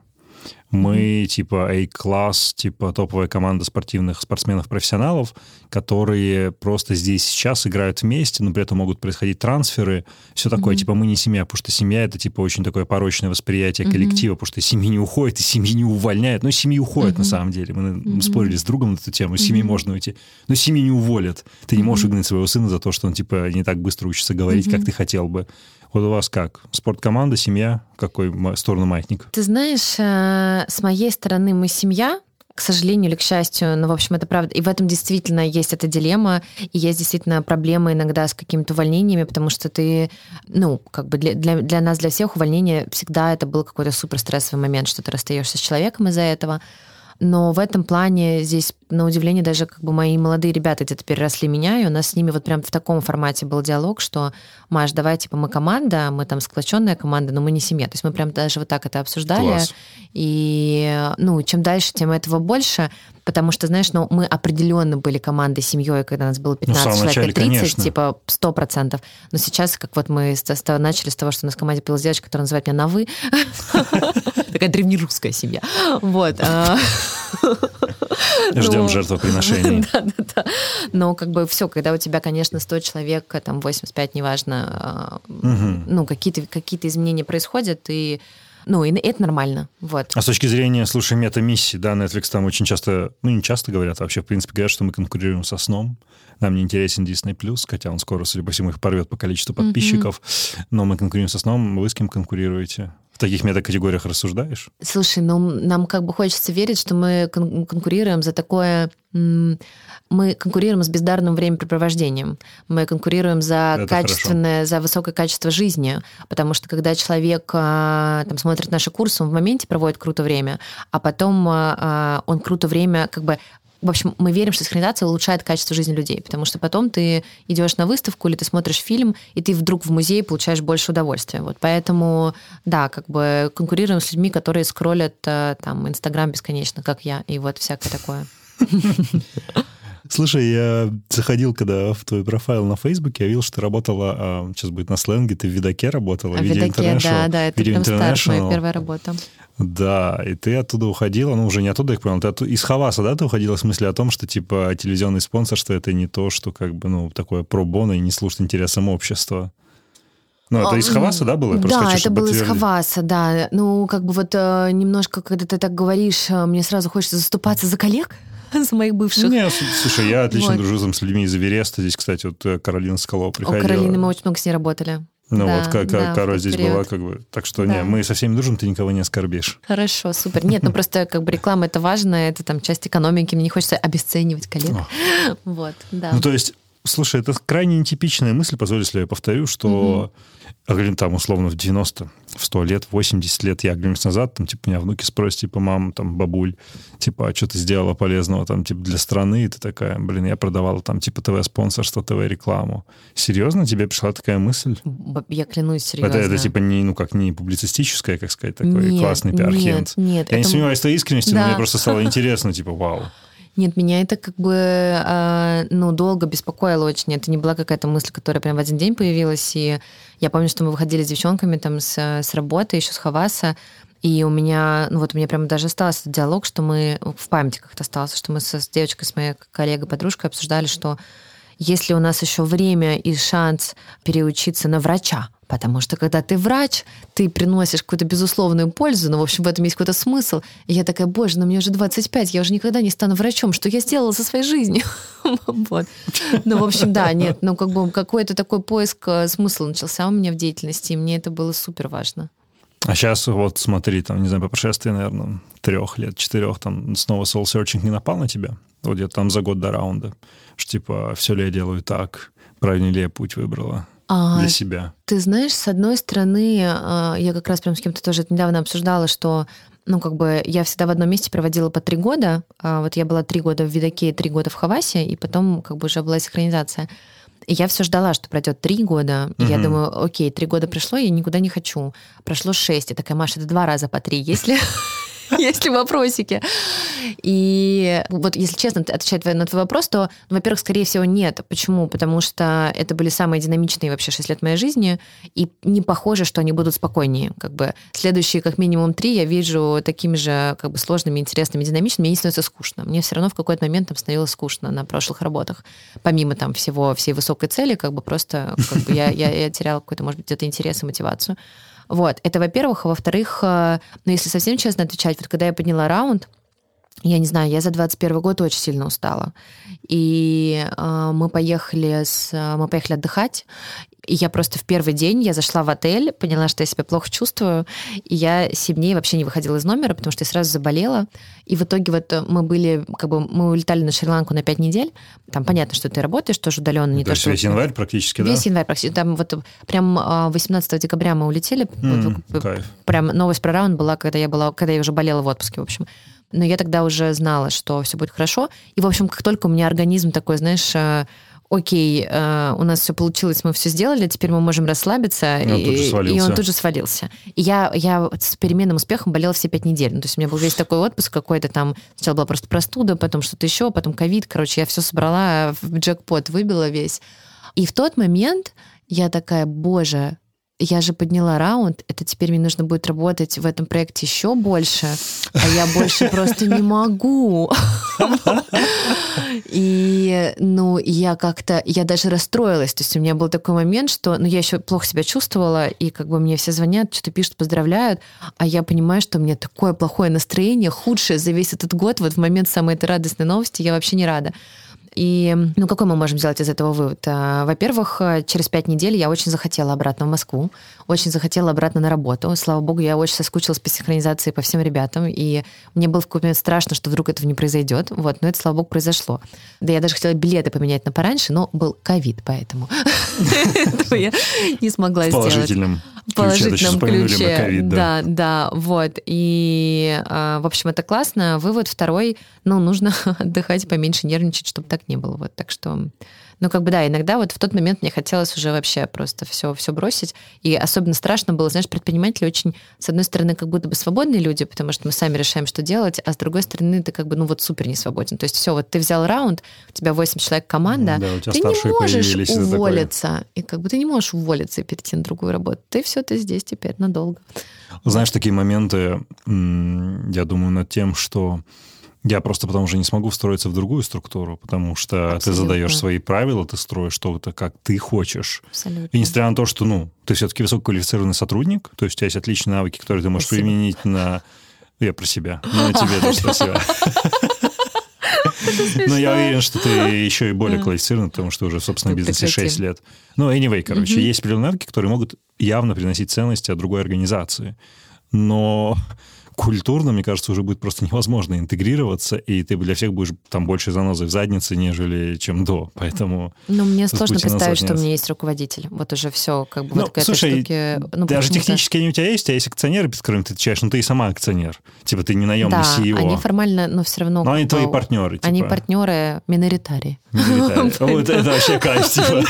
Мы mm-hmm. типа A-класс, типа топовая команда спортивных спортсменов-профессионалов, которые просто здесь сейчас играют вместе, но при этом могут происходить трансферы, все такое. Mm-hmm. Типа мы не семья, потому что семья это типа очень такое порочное восприятие mm-hmm. коллектива, потому что семьи не уходят, и семьи не увольняют. Ну, семьи уходят mm-hmm. на самом деле. Мы mm-hmm. спорили с другом на эту тему. Семьи mm-hmm. можно уйти, но семьи не уволят. Ты не можешь mm-hmm. выгнать своего сына за то, что он типа не так быстро учится говорить, mm-hmm. как ты хотел бы. Вот у вас как? Спорткоманда, семья? Какой сторону маятник? Ты знаешь, э, с моей стороны мы семья, к сожалению или к счастью, но, в общем, это правда. И в этом действительно есть эта дилемма, и есть действительно проблемы иногда с какими-то увольнениями, потому что ты, ну, как бы для, для, для нас, для всех увольнение всегда это был какой-то супер стрессовый момент, что ты расстаешься с человеком из-за этого. Но в этом плане здесь, на удивление, даже как бы мои молодые ребята где-то переросли меня, и у нас с ними вот прям в таком формате был диалог, что, Маш, давай, типа, мы команда, мы там сплоченная команда, но мы не семья. То есть мы прям даже вот так это обсуждали. Класс. И, ну, чем дальше, тем этого больше, потому что, знаешь, ну, мы определенно были командой, семьей, когда нас было 15 ну, человек, начале, 30, конечно. типа, 100%. Но сейчас, как вот мы начали с того, что у нас в команде появилась девочка, которая называет меня на «вы», такая древнерусская семья. Вот. Ждем жертвоприношений. Да, да, да. Но как бы все, когда у тебя, конечно, 100 человек, там 85, неважно, а, ну, какие-то какие изменения происходят, и ну, и это нормально. Вот. А с точки зрения, слушай, мета-миссии, да, Netflix там очень часто, ну, не часто говорят, а вообще, в принципе, говорят, что мы конкурируем со сном. Нам не интересен Disney+, хотя он скоро, судя по всему, их порвет по количеству подписчиков. Mm-hmm. Но мы конкурируем со сном. Вы с кем конкурируете? В таких метакатегориях рассуждаешь? Слушай, ну, нам как бы хочется верить, что мы кон- конкурируем за такое мы конкурируем с бездарным времяпрепровождением. Мы конкурируем за Это качественное, хорошо. за высокое качество жизни. Потому что когда человек а, там, смотрит наши курсы, он в моменте проводит круто время, а потом а, а, он круто время как бы в общем, мы верим, что синхронизация улучшает качество жизни людей, потому что потом ты идешь на выставку или ты смотришь фильм, и ты вдруг в музее получаешь больше удовольствия. Вот поэтому, да, как бы конкурируем с людьми, которые скроллят там Инстаграм бесконечно, как я, и вот всякое такое. Слушай, я заходил, когда в твой профайл на Фейсбуке, я видел, что ты работала, а, сейчас будет на сленге, ты в Видаке работала. А в Видаке, да, да, это прям старт, моя первая работа. Да, и ты оттуда уходила, ну, уже не оттуда, я понял, ты от, из Хаваса, да, ты уходила с мысли о том, что, типа, телевизионный спонсор, что это не то, что, как бы, ну, такое пробоно и не служит интересам общества. Ну, это из Хаваса, да, было? Я да, хочу, это было из Хаваса, да. Ну, как бы вот э, немножко, когда ты так говоришь, э, мне сразу хочется заступаться за коллег, за моих бывших. Нет, слушай, я отлично вот. дружу там, с людьми из Эвереста. Здесь, кстати, вот э, Каролина Скалова приходила. У Каролины мы очень много с ней работали. Ну да, вот как, да, Кара здесь период. была, как бы. Так что да. не, мы со всеми дружим, ты никого не оскорбишь. Хорошо, супер. Нет, ну просто как бы реклама это важно, это там часть экономики, мне не хочется обесценивать коллег. Вот, да. Ну то есть, слушай, это крайне нетипичная мысль, позволь, если я повторю, что говорим, там, условно, в 90, в 100 лет, 80 лет я оглянусь назад, там, типа, меня внуки спросят, типа, мам, там, бабуль, типа, а что ты сделала полезного, там, типа, для страны? И ты такая, блин, я продавала, там, типа, ТВ-спонсорство, ТВ-рекламу. Серьезно? Тебе пришла такая мысль? Я клянусь, серьезно. Это, это типа, не, ну, как, не публицистическая, как сказать, такой нет, классный пиар-хент. Нет, нет. Я это... не сомневаюсь в твоей искренности, да. но мне просто стало интересно, типа, вау. Нет, меня это как бы, э, ну, долго беспокоило очень. Это не была какая-то мысль, которая прям в один день появилась. И я помню, что мы выходили с девчонками там с, с работы, еще с Хаваса, и у меня, ну вот у меня прям даже остался диалог, что мы в памяти как-то остался, что мы с, с девочкой, с моей коллегой, подружкой обсуждали, что если у нас еще время и шанс переучиться на врача, потому что когда ты врач, ты приносишь какую-то безусловную пользу, но, в общем, в этом есть какой-то смысл. И я такая, боже, ну мне уже 25, я уже никогда не стану врачом, что я сделала со своей жизнью? вот. Ну, в общем, да, нет, ну как бы какой-то такой поиск э, смысла начался у меня в деятельности, и мне это было супер важно. А сейчас вот смотри, там, не знаю, по прошествии, наверное, трех лет, четырех, там снова soul searching не напал на тебя? Вот где-то там за год до раунда. Что типа, все ли я делаю так? Правильный ли я путь выбрала? А, для себя. Ты знаешь, с одной стороны, а, я как раз прям с кем-то тоже недавно обсуждала, что ну, как бы я всегда в одном месте проводила по три года. А вот я была три года в Видаке, три года в Хавасе, и потом как бы уже была синхронизация. И я все ждала, что пройдет три года. И угу. я думаю, окей, три года прошло, я никуда не хочу. Прошло шесть. Я такая, Маша, это два раза по три. Если есть ли вопросики. И вот, если честно отвечать на твой вопрос, то, ну, во-первых, скорее всего, нет. Почему? Потому что это были самые динамичные вообще 6 лет моей жизни, и не похоже, что они будут спокойнее. Как бы следующие, как минимум, три я вижу такими же как бы сложными, интересными, динамичными. Мне не становится скучно. Мне все равно в какой-то момент там становилось скучно на прошлых работах. Помимо там всего, всей высокой цели, как бы просто как бы я, я, я теряла какой-то, может быть, где-то интерес и мотивацию. Вот, это во-первых. А во-вторых, э, ну, если совсем честно отвечать, вот когда я подняла раунд, я не знаю, я за 21 год очень сильно устала. И э, мы поехали с, мы поехали отдыхать, и я просто в первый день я зашла в отель, поняла, что я себя плохо чувствую, и я 7 дней вообще не выходила из номера, потому что я сразу заболела. И в итоге вот мы были, как бы, мы улетали на Шри-Ланку на 5 недель. Там понятно, что ты работаешь тоже удаленно. Не то, то есть что... весь январь практически, весь да? Весь январь практически. Там вот прям 18 а, декабря мы улетели. Mm, вот, кайф. Прям новость про раунд была, когда я была, когда я уже болела в отпуске, в общем. Но я тогда уже знала, что все будет хорошо. И, в общем, как только у меня организм такой, знаешь, э, окей, э, у нас все получилось, мы все сделали, теперь мы можем расслабиться. И, и, он, и он тут же свалился. И я, я с переменным успехом болела все пять недель. Ну, то есть у меня был весь такой отпуск какой-то там. Сначала была просто простуда, потом что-то еще, потом ковид. Короче, я все собрала в джекпот, выбила весь. И в тот момент я такая, боже, я же подняла раунд, это теперь мне нужно будет работать в этом проекте еще больше, а я больше просто не могу. И, ну, я как-то, я даже расстроилась. То есть у меня был такой момент, что, ну, я еще плохо себя чувствовала, и как бы мне все звонят, что-то пишут, поздравляют, а я понимаю, что у меня такое плохое настроение, худшее за весь этот год, вот в момент самой этой радостной новости я вообще не рада. И, ну, какой мы можем сделать из этого вывод? А, во-первых, э, через пять недель я очень захотела обратно в Москву, очень захотела обратно на работу. Слава богу, я очень соскучилась по синхронизации по всем ребятам, и мне было в какой-то момент страшно, что вдруг этого не произойдет. Вот, но это, слава богу, произошло. Да я даже хотела билеты поменять на пораньше, но был ковид, поэтому я не смогла сделать. Положительным положительном ключе. COVID, да. да, да, вот. И, а, в общем, это классно. Вывод второй, ну, нужно отдыхать, поменьше нервничать, чтобы так не было. Вот, так что ну, как бы да, иногда вот в тот момент мне хотелось уже вообще просто все, все бросить. И особенно страшно было, знаешь, предприниматели очень, с одной стороны, как будто бы свободные люди, потому что мы сами решаем, что делать, а с другой стороны, ты как бы, ну вот супер не свободен. То есть все, вот ты взял раунд, у тебя 8 человек команда, да, ты не можешь уволиться. И как бы ты не можешь уволиться и перейти на другую работу. Ты все, ты здесь теперь надолго. Знаешь, такие моменты, я думаю над тем, что я просто потому что не смогу встроиться в другую структуру, потому что Абсолютно. ты задаешь свои правила, ты строишь что-то, как ты хочешь. Абсолютно. И несмотря на то, что, ну, ты все-таки высококвалифицированный сотрудник, то есть у тебя есть отличные навыки, которые ты можешь Спасибо. применить на... Я про себя. Ну, тебе тоже спасибо. Но я уверен, что ты еще и более квалифицирован, потому что уже в собственном бизнесе 6 лет. Ну, anyway, короче, есть навыки, которые могут явно приносить ценности от другой организации. Но культурно, мне кажется, уже будет просто невозможно интегрироваться, и ты для всех будешь там больше занозой в заднице, нежели чем до. Поэтому... Ну, мне сложно представить, что у меня есть руководитель. Вот уже все, как бы ну, вот к слушай, штуке... Ну, даже технически они у тебя есть, у тебя есть акционеры, перед которыми ты отвечаешь, но ты и сама акционер. Типа ты не наемный да, CEO. они формально, но все равно... Но они твои партнеры. Типа. Они партнеры миноритарии. Вот это вообще кайф, типа.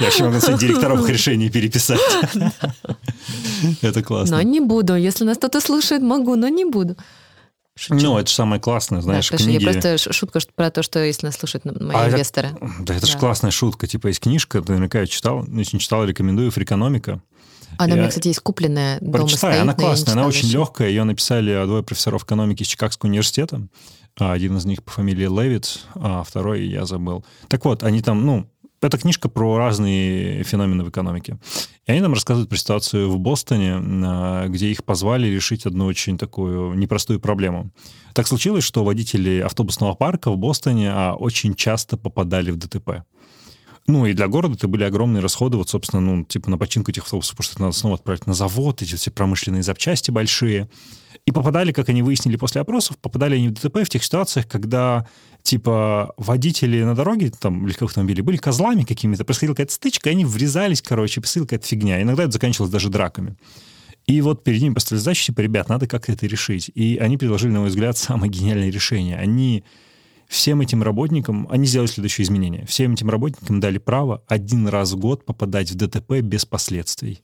Я вообще могу, кстати, директоров их решений переписать. Это классно. Но не буду. Если нас кто-то слушает, могу, но не буду. Шучу. Ну, это же самое классное, знаешь, да, книги... Просто шутка про то, что если нас слушают мои а инвесторы. Это, да, это да. же классная шутка. Типа есть книжка, ты наверняка ее читал, если не читал, рекомендую, «Фрикономика». Она я... у меня, кстати, есть купленная Прочитай, стоит, она классная, она очень еще. легкая. Ее написали двое профессоров экономики из Чикагского университета. Один из них по фамилии Левит, а второй я забыл. Так вот, они там, ну, это книжка про разные феномены в экономике. И они нам рассказывают про ситуацию в Бостоне, а, где их позвали решить одну очень такую непростую проблему. Так случилось, что водители автобусного парка в Бостоне а, очень часто попадали в ДТП. Ну, и для города это были огромные расходы, вот, собственно, ну, типа на починку этих автобусов, потому что это надо снова отправить на завод, эти все промышленные запчасти большие. И попадали, как они выяснили после опросов, попадали они в ДТП в тех ситуациях, когда, типа, водители на дороге, там, легковых автомобилей, были козлами какими-то, происходила какая-то стычка, и они врезались, короче, происходила какая-то фигня. Иногда это заканчивалось даже драками. И вот перед ними поставили задачу, типа, ребят, надо как-то это решить. И они предложили, на мой взгляд, самое гениальное решение. Они всем этим работникам, они сделали следующее изменение. Всем этим работникам дали право один раз в год попадать в ДТП без последствий.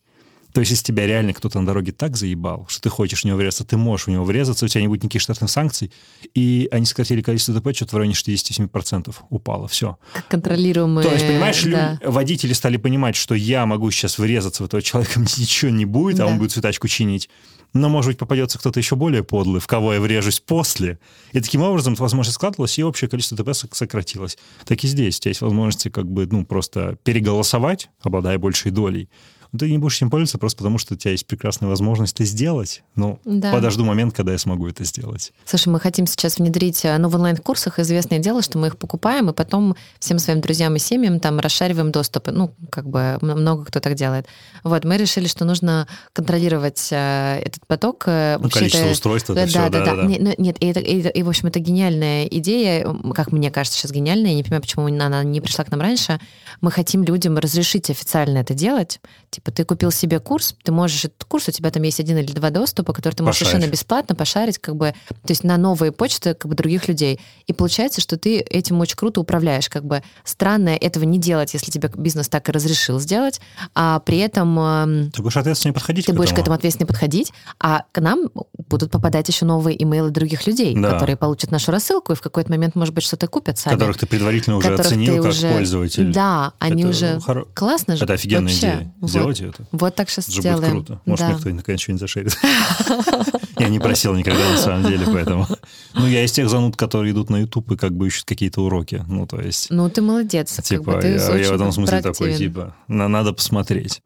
То есть, если тебя реально кто-то на дороге так заебал, что ты хочешь в него врезаться, ты можешь в него врезаться, у тебя не будет никаких штрафных санкций, и они сократили количество ДТП что-то в районе 67% упало, все. Контролируемые... То есть, понимаешь, да. люди, водители стали понимать, что я могу сейчас врезаться в этого человека, мне ничего не будет, да. а он будет цветачку чинить. Но, может быть, попадется кто-то еще более подлый, в кого я врежусь после. И таким образом возможность складывалась, и общее количество ДТП сократилось. Так и здесь. У тебя есть возможности как бы, ну, просто переголосовать, обладая большей долей, ты не будешь этим пользоваться просто потому, что у тебя есть прекрасная возможность это сделать. Ну, да. подожду момент, когда я смогу это сделать. Слушай, мы хотим сейчас внедрить, ну, в онлайн-курсах известное дело, что мы их покупаем, и потом всем своим друзьям и семьям там расшариваем доступы. Ну, как бы много кто так делает. Вот, мы решили, что нужно контролировать э, этот поток. Ну, Вообще количество это... устройств, это да, все, да, да, да, да. Нет, нет и, это, и, и, в общем, это гениальная идея, как мне кажется, сейчас гениальная. Я не понимаю, почему она не пришла к нам раньше. Мы хотим людям разрешить официально это делать. Типа, ты купил себе курс, ты можешь этот курс, у тебя там есть один или два доступа, которые ты можешь Пошарить. совершенно бесплатно пошарить, как бы, то есть на новые почты как бы других людей. И получается, что ты этим очень круто управляешь, как бы странно этого не делать, если тебе бизнес так и разрешил сделать, а при этом... Эм, ты будешь ответственно подходить Ты к будешь этому. к этому ответственно подходить, а к нам будут попадать еще новые имейлы других людей, да. которые получат нашу рассылку и в какой-то момент, может быть, что-то купят сами. Которых ты предварительно уже оценил как уже... пользователь. Да, они это уже... Хор... Классно же. Это офигенная Вообще. идея. Вот. Это. Вот так сейчас сделаем. будет круто. Может, да. никто наконец что-нибудь зашерит. Я не просил никогда, на самом деле, поэтому... Ну, я из тех зануд, которые идут на YouTube и как бы ищут какие-то уроки. Ну, то есть... Ну, ты молодец. Типа, я в этом смысле такой, типа, надо посмотреть.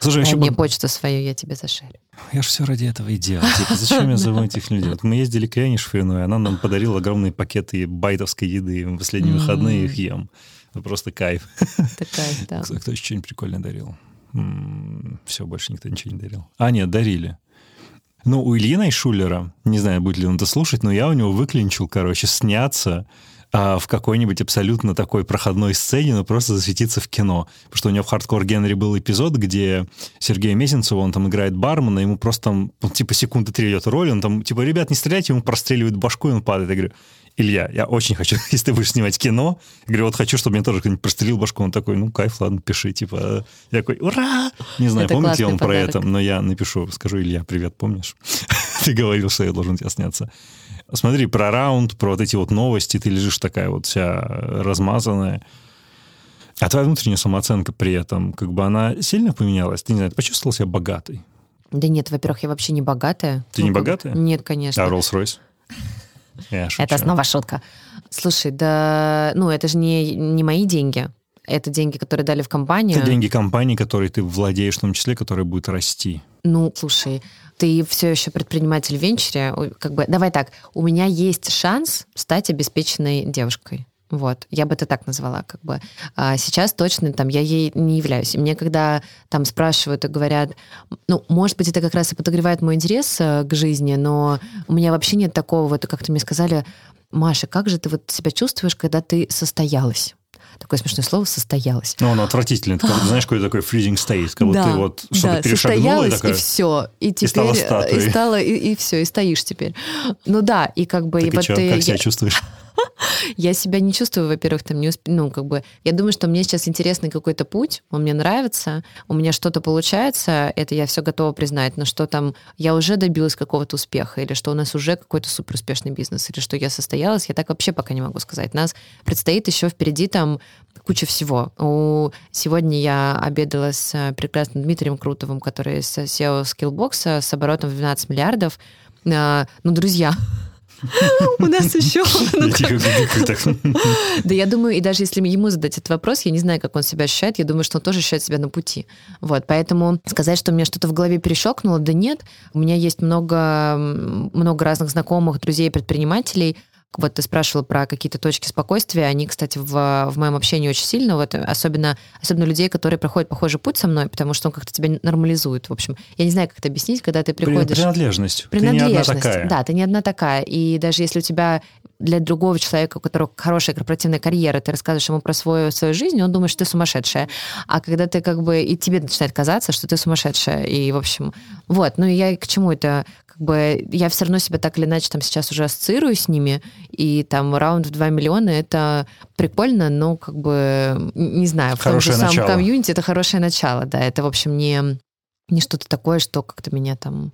Слушай, еще мне почту свою, я тебе зашерю. Я же все ради этого и делал. Типа, зачем я зову этих людей? Вот мы ездили к Яне Шфриной, она нам подарила огромные пакеты байтовской еды. В последние выходные их ем. Это просто кайф. Это кайф, да. Кто еще что-нибудь прикольное дарил? Все, больше никто ничего не дарил. А, нет, дарили. Ну, у Ильи Найшулера, не знаю, будет ли он это слушать, но я у него выклинчил, короче, сняться а, в какой-нибудь абсолютно такой проходной сцене, но просто засветиться в кино. Потому что у него в «Хардкор Генри» был эпизод, где Сергей Мезенцев, он там играет бармена, ему просто там, ну, типа, секунды три идет роль, он там, типа, ребят, не стреляйте, ему простреливают башку, и он падает. Я говорю, Илья, я очень хочу, если ты будешь снимать кино, я говорю, вот хочу, чтобы мне тоже кто-нибудь прострелил башку. Он такой, ну, кайф, ладно, пиши, типа. Я такой, ура! Не знаю, это помните он про это, но я напишу, скажу, Илья, привет, помнишь? ты говорил, что я должен тебе сняться. Смотри, про раунд, про вот эти вот новости, ты лежишь такая вот вся размазанная. А твоя внутренняя самооценка при этом, как бы она сильно поменялась? Ты, не знаю, ты почувствовал себя богатой? Да нет, во-первых, я вообще не богатая. Ты ну, не богатая? Нет, конечно. А Rolls-Royce? Это снова шутка. Слушай, да, ну это же не, не мои деньги. Это деньги, которые дали в компанию. Это деньги компании, которые ты владеешь, в том числе, которые будут расти. Ну, слушай, ты все еще предприниматель в венчуре. Как бы, давай так, у меня есть шанс стать обеспеченной девушкой. Вот, я бы это так назвала, как бы. А сейчас точно там я ей не являюсь. И мне когда там спрашивают и говорят, ну, может быть, это как раз и подогревает мой интерес э, к жизни, но у меня вообще нет такого, вот как-то мне сказали, Маша, как же ты вот себя чувствуешь, когда ты состоялась? такое смешное слово состоялось. Ну, оно отвратительное. Ты, знаешь, какой такой freezing state, как будто да, ты вот что-то да, перешагнула и такая... и все. И, теперь, и стала статуей. И, стала, и, и все, и стоишь теперь. Ну да, и как бы... Так и, и вот что, ты, как себя чувствуешь? Я себя не чувствую, во-первых, там не усп... Ну, как бы, я думаю, что мне сейчас интересный какой-то путь, он мне нравится, у меня что-то получается, это я все готова признать, но что там я уже добилась какого-то успеха, или что у нас уже какой-то супер успешный бизнес, или что я состоялась, я так вообще пока не могу сказать. Нас предстоит еще впереди там куча всего. У... Сегодня я обедала с э, прекрасным Дмитрием Крутовым, который с SEO Skillbox с оборотом в 12 миллиардов. А, ну, друзья, у нас еще... Да я думаю, и даже если ему задать этот вопрос, я не знаю, как он себя ощущает, я думаю, что он тоже ощущает себя на пути. Вот, поэтому сказать, что у меня что-то в голове перещелкнуло, да нет. У меня есть много, много разных знакомых, друзей, предпринимателей, вот ты спрашивала про какие-то точки спокойствия. Они, кстати, в, в моем общении очень сильно, вот, особенно, особенно людей, которые проходят похожий путь со мной, потому что он как-то тебя нормализует. В общем, я не знаю, как это объяснить, когда ты приходишь... Принадлежность. Принадлежность. Ты не одна такая. Да, ты не одна такая. И даже если у тебя для другого человека, у которого хорошая корпоративная карьера, ты рассказываешь ему про свою, свою жизнь, он думает, что ты сумасшедшая. А когда ты как бы... И тебе начинает казаться, что ты сумасшедшая. И, в общем, вот. Ну, и я к чему это? Как бы я все равно себя так или иначе там сейчас уже ассоциирую с ними, и там раунд в 2 миллиона — это прикольно, но как бы, не знаю, в хорошее том же начало. самом комьюнити это хорошее начало, да. Это, в общем, не, не что-то такое, что как-то меня там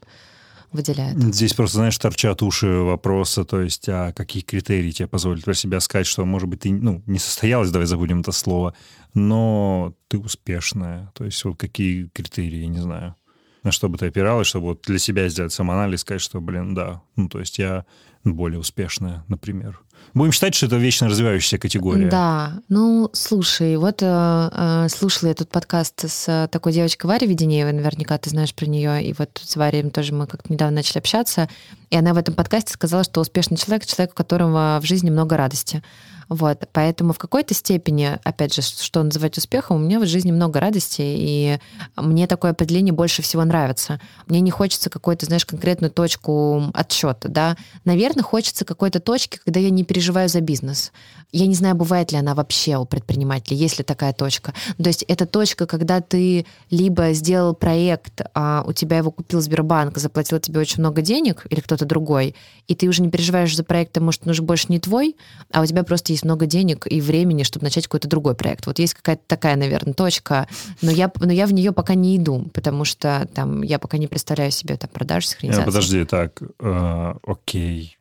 выделяет. Здесь просто, знаешь, торчат уши вопроса, то есть, а какие критерии тебе позволят про себя сказать, что, может быть, ты, ну, не состоялась, давай забудем это слово, но ты успешная. То есть, вот какие критерии, я не знаю. На что бы ты опиралась, чтобы вот для себя сделать самоанализ, сказать, что, блин, да, ну, то есть я более успешная, например. Будем считать, что это вечно развивающаяся категория. Да, ну, слушай, вот э, э, слушала я тут подкаст с э, такой девочкой Варей Веденеевой, наверняка ты знаешь про нее, и вот с Варей тоже мы как-то недавно начали общаться, и она в этом подкасте сказала, что успешный человек — человек, у которого в жизни много радости. Вот, поэтому в какой-то степени, опять же, что называть успехом, у меня в жизни много радости, и мне такое определение больше всего нравится. Мне не хочется какой-то, знаешь, конкретную точку отсчета, да. Наверное, хочется какой-то точки, когда я не переживаю за бизнес. Я не знаю, бывает ли она вообще у предпринимателя, есть ли такая точка. То есть это точка, когда ты либо сделал проект, а у тебя его купил Сбербанк, заплатил тебе очень много денег, или кто-то другой, и ты уже не переживаешь за проект, может, он уже больше не твой, а у тебя просто есть много денег и времени, чтобы начать какой-то другой проект. Вот есть какая-то такая, наверное, точка, но я, но я в нее пока не иду, потому что там я пока не представляю себе там продаж, синхронизации. Э, Подожди, так, э, окей.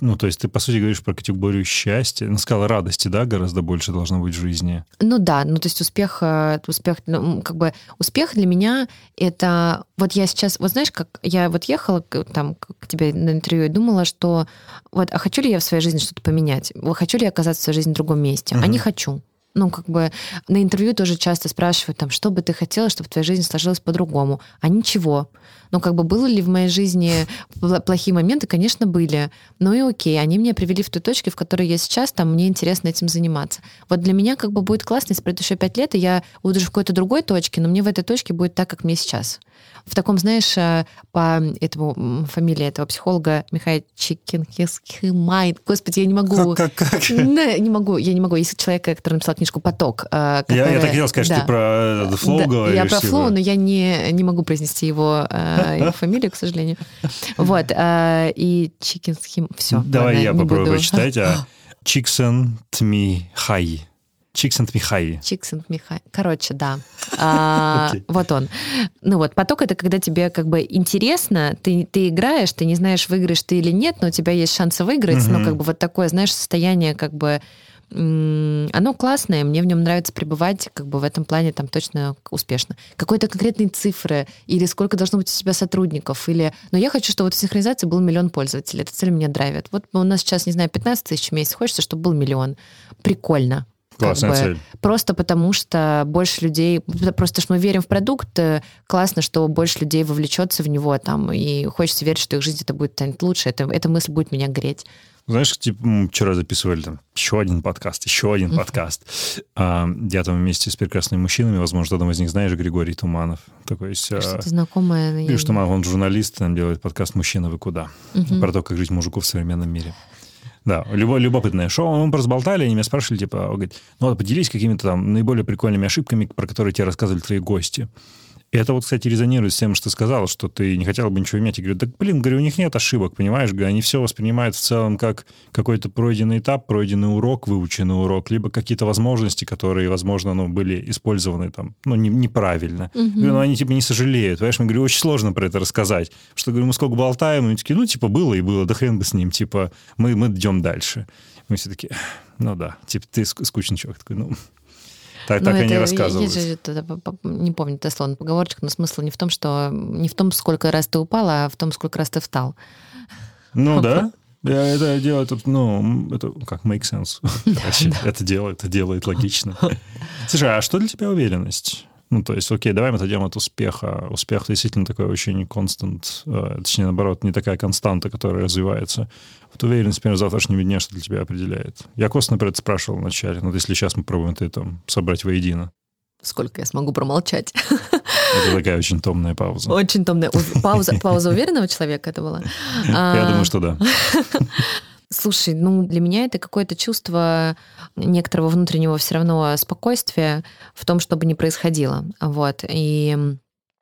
Ну, то есть ты, по сути, говоришь про категорию счастья. Ну, сказала радости, да, гораздо больше должно быть в жизни. Ну да, ну то есть успех, э, успех, ну, как бы успех для меня это вот я сейчас, вот знаешь, как я вот ехала там к тебе на интервью и думала, что вот, а хочу ли я в своей жизни что-то поменять? Хочу ли я оказаться в своей жизни в другом месте? А Мгм. не хочу. Ну, как бы на интервью тоже часто спрашивают, там, что бы ты хотела, чтобы в твоей жизни сложилось по-другому. А ничего. Ну, как бы было ли в моей жизни пл- плохие моменты? Конечно, были. Ну и окей, они меня привели в ту точку, в которой я сейчас, там, мне интересно этим заниматься. Вот для меня как бы будет классно, если пройдет еще пять лет, и я буду уже в какой-то другой точке, но мне в этой точке будет так, как мне сейчас. В таком, знаешь, э, по этому фамилии этого психолога Михаил Чикинхисхимай. Господи, я не могу. Как, как, как? Да, не могу, я не могу. Есть человек, который написал книжку «Поток». э, Я, я которая- так хотел сказать, что да. ты про э, flow Да, говоришь. Я про flow, но я не, не могу произнести его, э, его фамилию, к сожалению. Вот. и Чикинсхим... Все. Давай я попробую прочитать. А, Чиксентмихай. Чиксентмихай. Чиксент Михай. Короче, да. А, Окей. Вот он. Ну вот, поток это когда тебе как бы интересно, ты, ты играешь, ты не знаешь, выиграешь ты или нет, но у тебя есть шансы выиграть. Мгм. Ну, как бы вот такое, знаешь, состояние как бы оно классное, мне в нем нравится пребывать, как бы в этом плане там точно успешно. Какой-то конкретные цифры, или сколько должно быть у тебя сотрудников, или... Но я хочу, чтобы вот в синхронизации был миллион пользователей. Эта цель меня драйвит. Вот у нас сейчас, не знаю, 15 тысяч в месяц, хочется, чтобы был миллион. Прикольно. Как Классная бы цель. Просто потому, что больше людей, просто что мы верим в продукт, э, классно, что больше людей вовлечется в него там, и хочется верить, что их жизнь это будет станет лучше. Это, эта мысль будет меня греть. Знаешь, типа, мы вчера записывали там еще один подкаст, еще один подкаст. А, я там вместе с прекрасными мужчинами, возможно, одного из них знаешь, Григорий Туманов. Такой есть... а, Что-то знакомое. Григорий не- Туманов, он журналист, там делает подкаст «Мужчина, вы куда?» Мгм. Про то, как жить мужику в современном мире. Да, любо, любопытное шоу. Мы разболтали, они меня спрашивали, типа, он говорит, ну вот поделись какими-то там наиболее прикольными ошибками, про которые тебе рассказывали твои гости. И это вот, кстати, резонирует с тем, что ты сказал, что ты не хотел бы ничего менять. Я говорю, да, блин, говорю, у них нет ошибок, понимаешь? Говорю, они все воспринимают в целом как какой-то пройденный этап, пройденный урок, выученный урок, либо какие-то возможности, которые, возможно, ну, были использованы там, ну, не, неправильно. Угу. Говорю, ну, они, типа, не сожалеют. Понимаешь, мы, говорю, очень сложно про это рассказать. Что, говорю, мы сколько болтаем, и они такие, ну, типа, было и было, да хрен бы с ним, типа, мы, мы идем дальше. Мы все такие, ну да, типа, ты скучный человек. Такой, ну, так, так они рассказывают. Есть же, это, не помню это слово, поговорочка, но смысл не в том, что не в том, сколько раз ты упал, а в том, сколько раз ты встал. Ну да, это делает, ну, это как make sense. Это делает, это делает логично. Слушай, а что для тебя уверенность? Ну, то есть, окей, давай мы отойдем от успеха. Успех действительно такой очень констант, э, точнее, наоборот, не такая константа, которая развивается. Вот уверенность, например, в завтрашнем дне, что для тебя определяет. Я косвенно про это спрашивал вначале, но вот если сейчас мы пробуем это там собрать воедино. Сколько я смогу промолчать? Это такая очень томная пауза. Очень томная. Пауза, пауза уверенного человека это была? Я думаю, что да. Слушай, ну для меня это какое-то чувство некоторого внутреннего все равно спокойствия в том, чтобы не происходило. Вот. И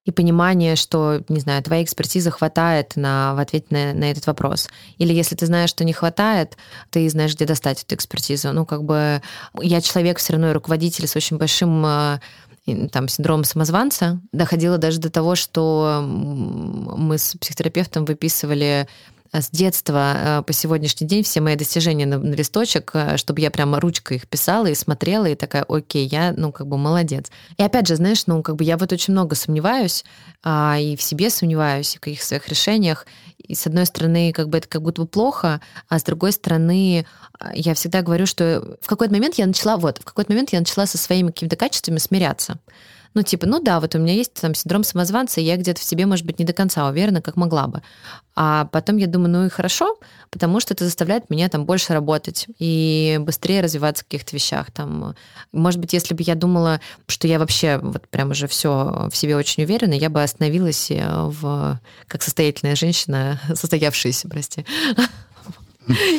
и понимание, что, не знаю, твоей экспертизы хватает на, в ответе на, на этот вопрос. Или если ты знаешь, что не хватает, ты знаешь, где достать эту экспертизу. Ну, как бы я человек все равно руководитель с очень большим э, там, синдром самозванца. Доходило даже до того, что мы с психотерапевтом выписывали с детства э, по сегодняшний день все мои достижения на, на листочек, э, чтобы я прямо ручкой их писала и смотрела, и такая, окей, я, ну, как бы молодец. И опять же, знаешь, ну, как бы я вот очень много сомневаюсь, а, и в себе сомневаюсь, и в каких-то своих решениях. И с одной стороны, как бы это как будто бы плохо, а с другой стороны, я всегда говорю, что в какой-то момент я начала, вот, в какой-то момент я начала со своими какими-то качествами смиряться. Ну, типа, ну да, вот у меня есть там синдром самозванца, и я где-то в себе, может быть, не до конца уверена, как могла бы. А потом я думаю, ну и хорошо, потому что это заставляет меня там больше работать и быстрее развиваться в каких-то вещах. Там, может быть, если бы я думала, что я вообще вот прям уже все в себе очень уверена, я бы остановилась э, в, как состоятельная женщина, состоявшаяся, прости,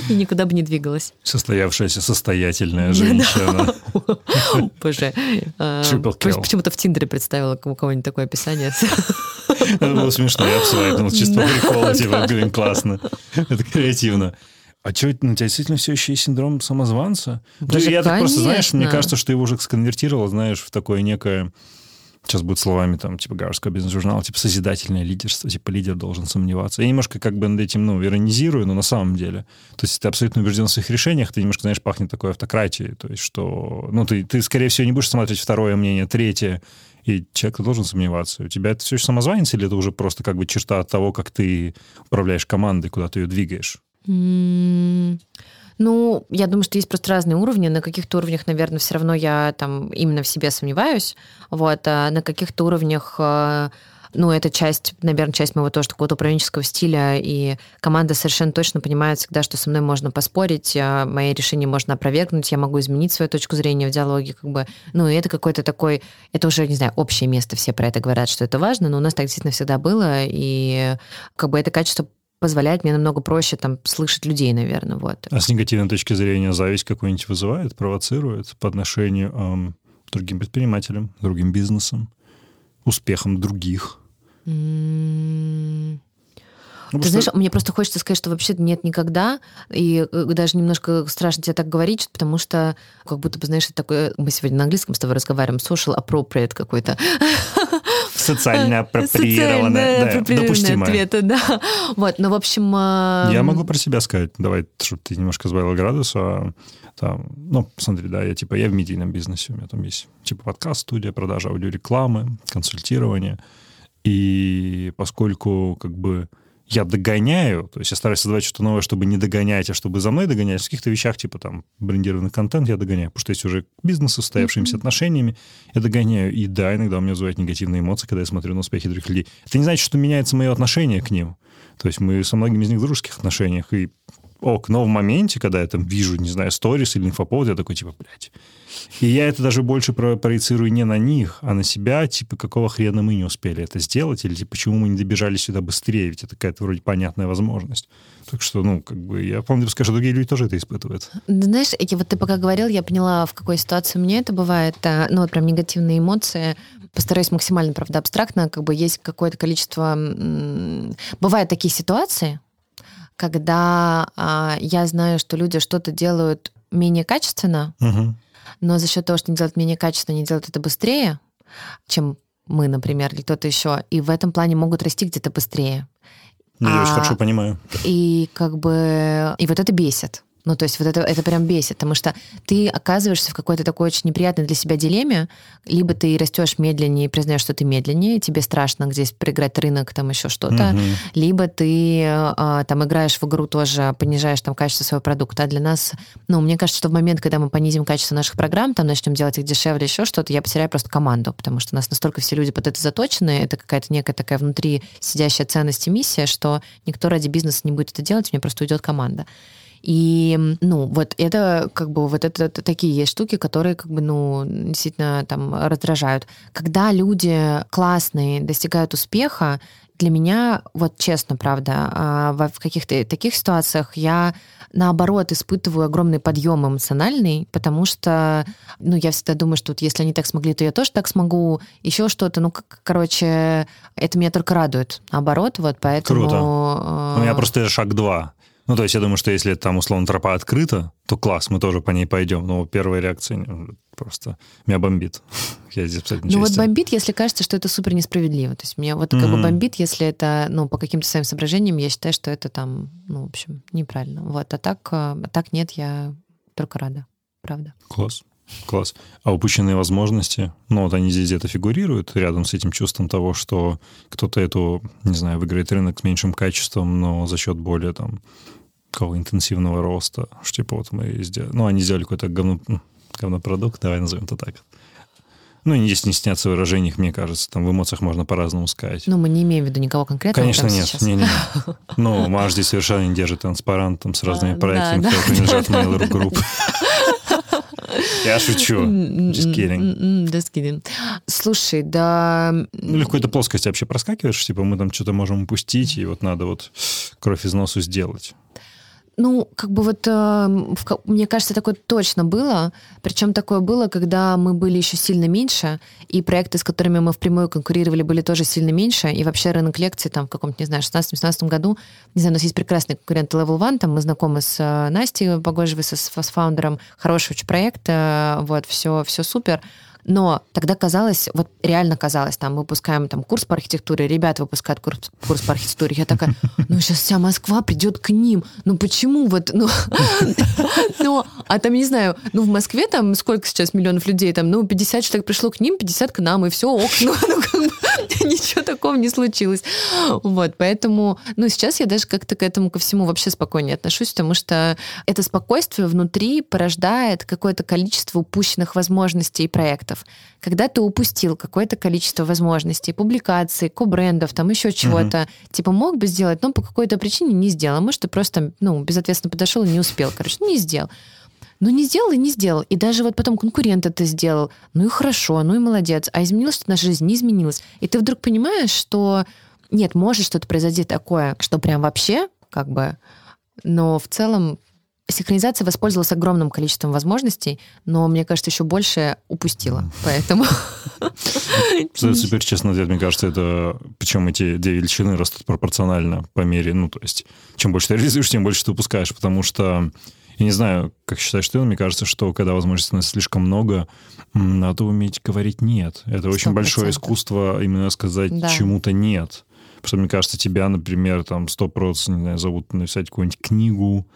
и никуда бы не двигалась. Состоявшаяся состоятельная женщина. Боже. А, почему-то в Тиндере представила у кого-нибудь такое описание. Это было смешно, я абсолютно чисто прикол, типа, блин, классно. Это креативно. А что, у тебя действительно все еще есть синдром самозванца? Даже я так просто, знаешь, мне кажется, что его уже сконвертировал, знаешь, в такое некое сейчас будет словами там, типа, Гарвардского бизнес-журнала, типа, созидательное лидерство, типа, лидер должен сомневаться. Я немножко как бы над этим, ну, иронизирую, но на самом деле. То есть ты абсолютно убежден в своих решениях, ты немножко, знаешь, пахнет такой автократией. То есть что, ну, ты, ты скорее всего, не будешь смотреть второе мнение, третье, и человек должен сомневаться. У тебя это все еще самозванец, или это уже просто как бы черта от того, как ты управляешь командой, куда ты ее двигаешь? Ну, я думаю, что есть просто разные уровни. На каких-то уровнях, наверное, все равно я там именно в себе сомневаюсь. Вот, а на каких-то уровнях э, ну, это часть, наверное, часть моего тоже такого управленческого стиля, и команда совершенно точно понимает всегда, что со мной можно поспорить, а мои решения можно опровергнуть, я могу изменить свою точку зрения в диалоге, как бы, ну, и это какой-то такой, это уже, не знаю, общее место, все про это говорят, что это важно, но у нас так действительно всегда было, и как бы это качество позволяет мне намного проще там слышать людей, наверное, вот. А с негативной точки зрения зависть какую-нибудь вызывает, провоцирует по отношению эм, к другим предпринимателям, другим бизнесам, успехам других? Mm. Ну, Ты знаешь, мне просто хочется сказать, что вообще нет никогда, и э, даже немножко страшно тебе так говорить, потому что как будто бы, знаешь, такое... Мы сегодня на английском с тобой разговариваем, social appropriate какой-то. Социально апроприированное, да, допустимое. ответы, да. Вот, ну, в общем... А, я могу про себя сказать, давай, чтобы ты немножко сбавила градус, а, там, ну, смотри, да, я типа, я в медийном бизнесе, у меня там есть типа подкаст, студия, продажа аудиорекламы, консультирование, и поскольку как бы я догоняю, то есть я стараюсь создавать что-то новое, чтобы не догонять, а чтобы за мной догонять. В каких-то вещах, типа там брендированный контент я догоняю, потому что есть уже бизнес с устоявшимися mm-hmm. отношениями, я догоняю. И да, иногда у меня вызывает негативные эмоции, когда я смотрю на успехи других людей. Это не значит, что меняется мое отношение к ним. То есть мы со многими из них в дружеских отношениях, и ок. Но в моменте, когда я там вижу, не знаю, сторис или инфоповод, я такой, типа, блядь. И я это даже больше про проецирую не на них, а на себя, типа, какого хрена мы не успели это сделать, или типа, почему мы не добежали сюда быстрее, ведь это какая-то вроде понятная возможность. Так что, ну, как бы, я помню, скажу, другие люди тоже это испытывают. Знаешь, я, вот ты пока говорил, я поняла, в какой ситуации меня это бывает, а, ну, вот прям негативные эмоции, постараюсь максимально, правда, абстрактно, как бы есть какое-то количество... Бывают такие ситуации, когда а, я знаю, что люди что-то делают менее качественно, угу. но за счет того, что они делают менее качественно, они делают это быстрее, чем мы, например, или кто-то еще, и в этом плане могут расти где-то быстрее. Ну, я а, очень хорошо понимаю. И как бы... И вот это бесит. Ну, то есть вот это, это прям бесит, потому что ты оказываешься в какой-то такой очень неприятной для себя дилемме, либо ты растешь медленнее и признаешь, что ты медленнее, тебе страшно здесь проиграть рынок, там еще что-то, угу. либо ты а, там играешь в игру тоже, понижаешь там качество своего продукта. А для нас, ну, мне кажется, что в момент, когда мы понизим качество наших программ, там начнем делать их дешевле, еще что-то, я потеряю просто команду, потому что у нас настолько все люди под это заточены, это какая-то некая такая внутри сидящая ценность и миссия, что никто ради бизнеса не будет это делать, мне просто уйдет команда. И, ну, вот это как бы вот это, такие есть штуки, которые как бы, ну, действительно там раздражают. Когда люди классные достигают успеха, для меня, вот честно, правда, а, в каких-то таких ситуациях я наоборот испытываю огромный подъем эмоциональный, потому что, ну, я всегда думаю, что вот если они так смогли, то я тоже так смогу, еще что-то, ну, короче, это меня только радует, наоборот, вот, поэтому... Круто. У меня просто шаг два. Ну, то есть я думаю, что если там, условно, тропа открыта, то класс, мы тоже по ней пойдем. Но первая реакция просто меня бомбит. Я здесь абсолютно Ну вот бомбит, если кажется, что это супер несправедливо. То есть меня вот как бы бомбит, если это, ну, по каким-то своим соображениям, я считаю, что это там, ну, в общем, неправильно. Вот, а так, а так нет, я только рада, правда. Класс. Класс. А упущенные возможности, ну, вот они здесь где-то фигурируют рядом с этим чувством того, что кто-то эту, не знаю, выиграет рынок с меньшим качеством, но за счет более там какого интенсивного роста, что типа вот мы сделали, ну, они сделали какой-то говно, ну, говнопродукт, давай назовем это так. Ну, здесь не снятся в выражениях, мне кажется, там в эмоциях можно по-разному сказать. Ну, мы не имеем в виду никого конкретного Конечно, нет. Не, не. Ну, Маш здесь совершенно не держит транспарант там, с разными проектами, да, кто принадлежит да, Mail.ru Group. Я шучу. Just kidding. Just kidding. Слушай, да... Ну, или в какой-то плоскости вообще проскакиваешь, типа мы там что-то можем упустить, и вот надо вот кровь из носу сделать. Ну, как бы вот, э, мне кажется, такое точно было. Причем такое было, когда мы были еще сильно меньше, и проекты, с которыми мы впрямую конкурировали, были тоже сильно меньше. И вообще рынок лекций там в каком-то, не знаю, 16-17 году, не знаю, у нас есть прекрасный конкурент Level One, там мы знакомы с э, Настей Погожевой, с фаундером. Хороший очень проект, э, вот, все, все супер. Но тогда казалось, вот реально казалось, там выпускаем там курс по архитектуре, ребята выпускают курс, курс по архитектуре. Я такая, ну сейчас вся Москва придет к ним. Ну почему вот, ну, ну, а там, не знаю, ну в Москве там сколько сейчас миллионов людей, там, ну 50 человек пришло к ним, 50 к нам, и все, ок, ну, ну как бы ничего такого не случилось. Вот, поэтому, ну сейчас я даже как-то к этому ко всему вообще спокойнее отношусь, потому что это спокойствие внутри порождает какое-то количество упущенных возможностей и проектов брендов. Когда ты упустил какое-то количество возможностей, публикаций, ко-брендов, там еще чего-то, uh типа мог бы сделать, но по какой-то причине не сделал. Может, ты просто, ну, безответственно подошел и не успел, короче, не сделал. Ну, не сделал и не сделал. И даже вот потом конкурент это сделал. Ну и хорошо, ну и молодец. А изменилась что наша жизнь? Не изменилась. И ты вдруг понимаешь, что нет, может что-то произойти такое, что прям вообще, как бы, но в целом Синхронизация воспользовалась огромным количеством возможностей, но, мне кажется, еще больше упустила. Поэтому... Супер честно мне кажется, это... Причем эти две величины растут пропорционально по мере... Ну, то есть, чем больше ты реализуешь, тем больше ты упускаешь, потому что я не знаю, как считаешь ты, но мне кажется, что когда возможностей слишком много, надо уметь говорить «нет». Это 100%. очень большое искусство именно сказать да. чему-то «нет». Потому что, мне кажется, тебя, например, там 100% не знаю, зовут написать какую-нибудь книгу,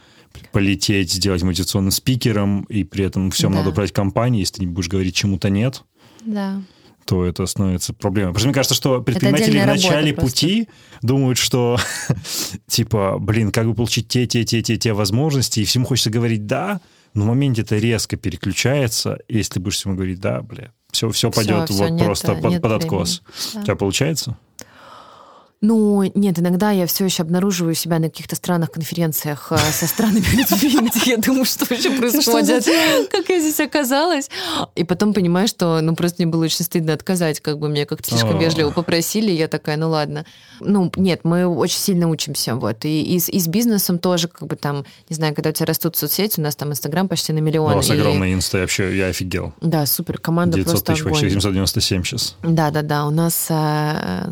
полететь, сделать мотивационным спикером, и при этом всем да. надо брать компании, если ты не будешь говорить чему-то нет, да. то это становится проблемой. Потому что мне кажется, что предприниматели в начале пути думают, что типа, блин, как бы получить те, те, те, те, те возможности, и всему хочется говорить «да», но в моменте это резко переключается, и если ты будешь всему говорить «да», бля, все, все, все пойдет все, вот нет, просто под, под откос. Да. У тебя получается? Ну, нет, иногда я все еще обнаруживаю себя на каких-то странных конференциях э, со странными людьми, где я думаю, что вообще происходит, как я здесь оказалась. И потом понимаю, что ну просто мне было очень стыдно отказать, как бы мне как-то слишком вежливо попросили, я такая, ну ладно. Ну, нет, мы очень сильно учимся, вот. И, и, и с бизнесом тоже, как бы там, не знаю, когда у тебя растут соцсети, у нас там Инстаграм почти на миллион. У вас и... огромный инста, вообще, я офигел. Да, супер, команда 900 просто тысяч, вообще 797 сейчас. Да, да, да, у нас, э,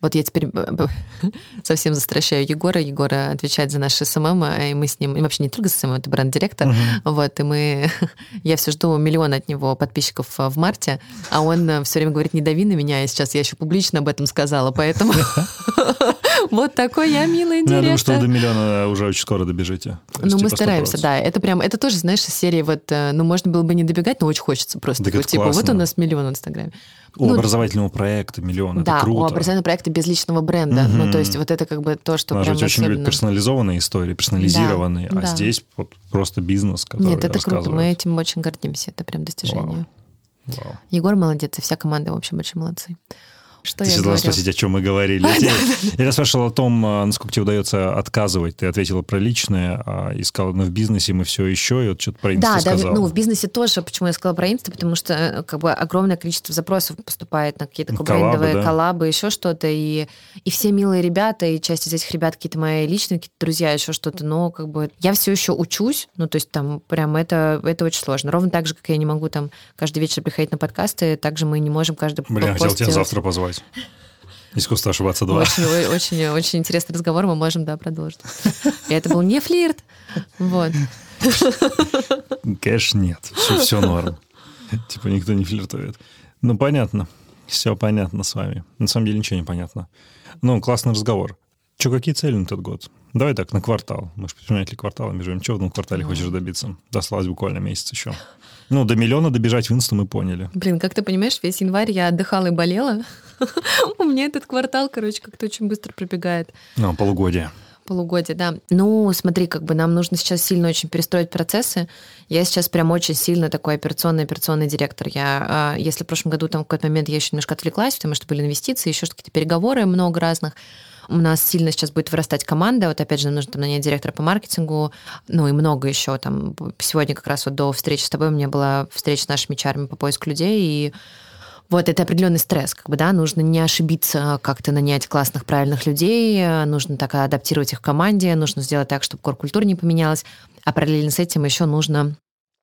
вот я теперь совсем застращаю Егора. Егор отвечает за наш SMM, и мы с ним, и вообще не только SMM, это бренд-директор, uh-huh. вот, и мы, я все жду миллион от него подписчиков в марте, а он все время говорит, не дави на меня, и сейчас я еще публично об этом сказала, поэтому вот такой я милый директор. Ну, я думаю, что до миллиона уже очень скоро добежите. Ну, мы стараемся, да. Это прям, это тоже, знаешь, серии вот, э, ну, можно было бы не добегать, но очень хочется просто. Типа, вот у нас миллион в Инстаграме. У ну, образовательного проекта миллион, да, это круто. у образовательного проекта без личного бренда. Ну, то есть вот это как бы то, что прям очень любят персонализованные истории, персонализированные, да, а да. здесь вот просто бизнес, который Нет, это круто, мы этим очень гордимся, это прям достижение. Вау. Егор молодец, и вся команда, в общем, большие молодцы. Что ты я должна спросить, о чем мы говорили. Я, я спрашивал о том, а, насколько тебе удается отказывать. Ты ответила про личное а, и сказала, ну, в бизнесе мы все еще, и вот что-то про инста да, сказала. Да, ну, в бизнесе тоже. Почему я сказала про инста? Потому что э, как бы огромное количество запросов поступает на какие-то коллабы, брендовые да. коллабы, еще что-то. И, и все милые ребята, и часть из этих ребят какие-то мои личные какие-то друзья, еще что-то. Но как бы я все еще учусь. Ну, то есть там прям это, это очень сложно. Ровно так же, как я не могу там каждый вечер приходить на подкасты, также мы не можем каждый Блин, хотел тебя завтра позвать. Искусство ошибаться два. Очень, очень, очень интересный разговор, мы можем, да, продолжить. И это был не флирт. Вот. Конечно, нет. Все, все норм. Типа никто не флиртует. Ну, понятно. Все понятно с вами. На самом деле ничего не понятно. Ну, классный разговор. Че, какие цели на этот год? Давай так, на квартал. Мы же предприниматели квартала бежим. Чего в одном квартале хочешь добиться? Досталось буквально месяц еще. Ну, до миллиона добежать в инсту мы поняли. Блин, как ты понимаешь, весь январь я отдыхала и болела. У меня этот квартал, короче, как-то очень быстро пробегает. Ну, полугодие полугодие, да. Ну, смотри, как бы нам нужно сейчас сильно очень перестроить процессы. Я сейчас прям очень сильно такой операционный операционный директор. Я, а, если в прошлом году там в какой-то момент я еще немножко отвлеклась, потому что были инвестиции, еще какие-то переговоры много разных, у нас сильно сейчас будет вырастать команда. Вот опять же, нам нужно там нанять директора по маркетингу, ну и много еще. Там сегодня как раз вот до встречи с тобой у меня была встреча с нашими чарами по поиску людей, и вот это определенный стресс, как бы, да, нужно не ошибиться, как-то нанять классных, правильных людей, нужно так адаптировать их в команде, нужно сделать так, чтобы кор-культура не поменялась, а параллельно с этим еще нужно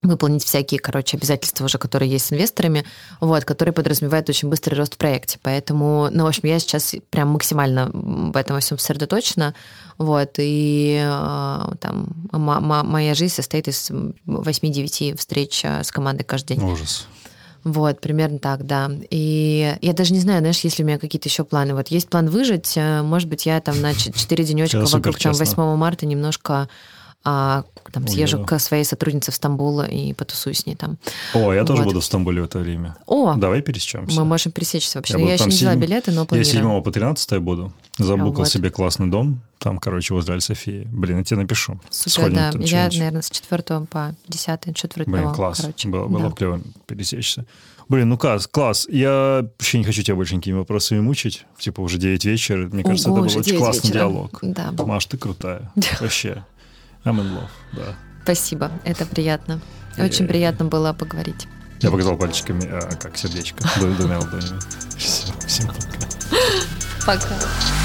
выполнить всякие, короче, обязательства уже, которые есть с инвесторами, вот, которые подразумевают очень быстрый рост в проекте. Поэтому, ну, в общем, я сейчас прям максимально в этом во всем сосредоточена, вот, и э, там моя жизнь состоит из 8-9 встреч э, с командой каждый день. Ужас. Вот, примерно так, да. И я даже не знаю, знаешь, есть ли у меня какие-то еще планы. Вот есть план выжить, э, может быть, я там на 4 денечка вокруг там, 8 марта немножко а, там, съезжу Ой, к своей сотруднице в Стамбул и потусую с ней там. О, я вот. тоже буду в Стамбуле в это время. О! Давай пересечемся. Мы можем пересечься вообще. Я, я еще не взяла билеты, но планирую. Я 7 по 13 буду. Забукал вот. себе классный дом. Там, короче, возле Аль-Софии. Блин, я тебе напишу. Супер, Сходим да. Я, наверное, с 4 по 10, что-то вроде Блин, класс. Короче. Было, было да. клево пересечься. Блин, ну класс, класс. Я вообще не хочу тебя больше никакими вопросами мучить. Типа уже 9 вечера. Мне кажется, Ого, это был очень классный вечера. диалог. Да. Маш, ты крутая. Вообще. I'm in love, да. Спасибо, это приятно. Очень приятно было поговорить. Я показал пальчиками, а, как сердечко, двумя ладонями. Все, всем пока. Пока.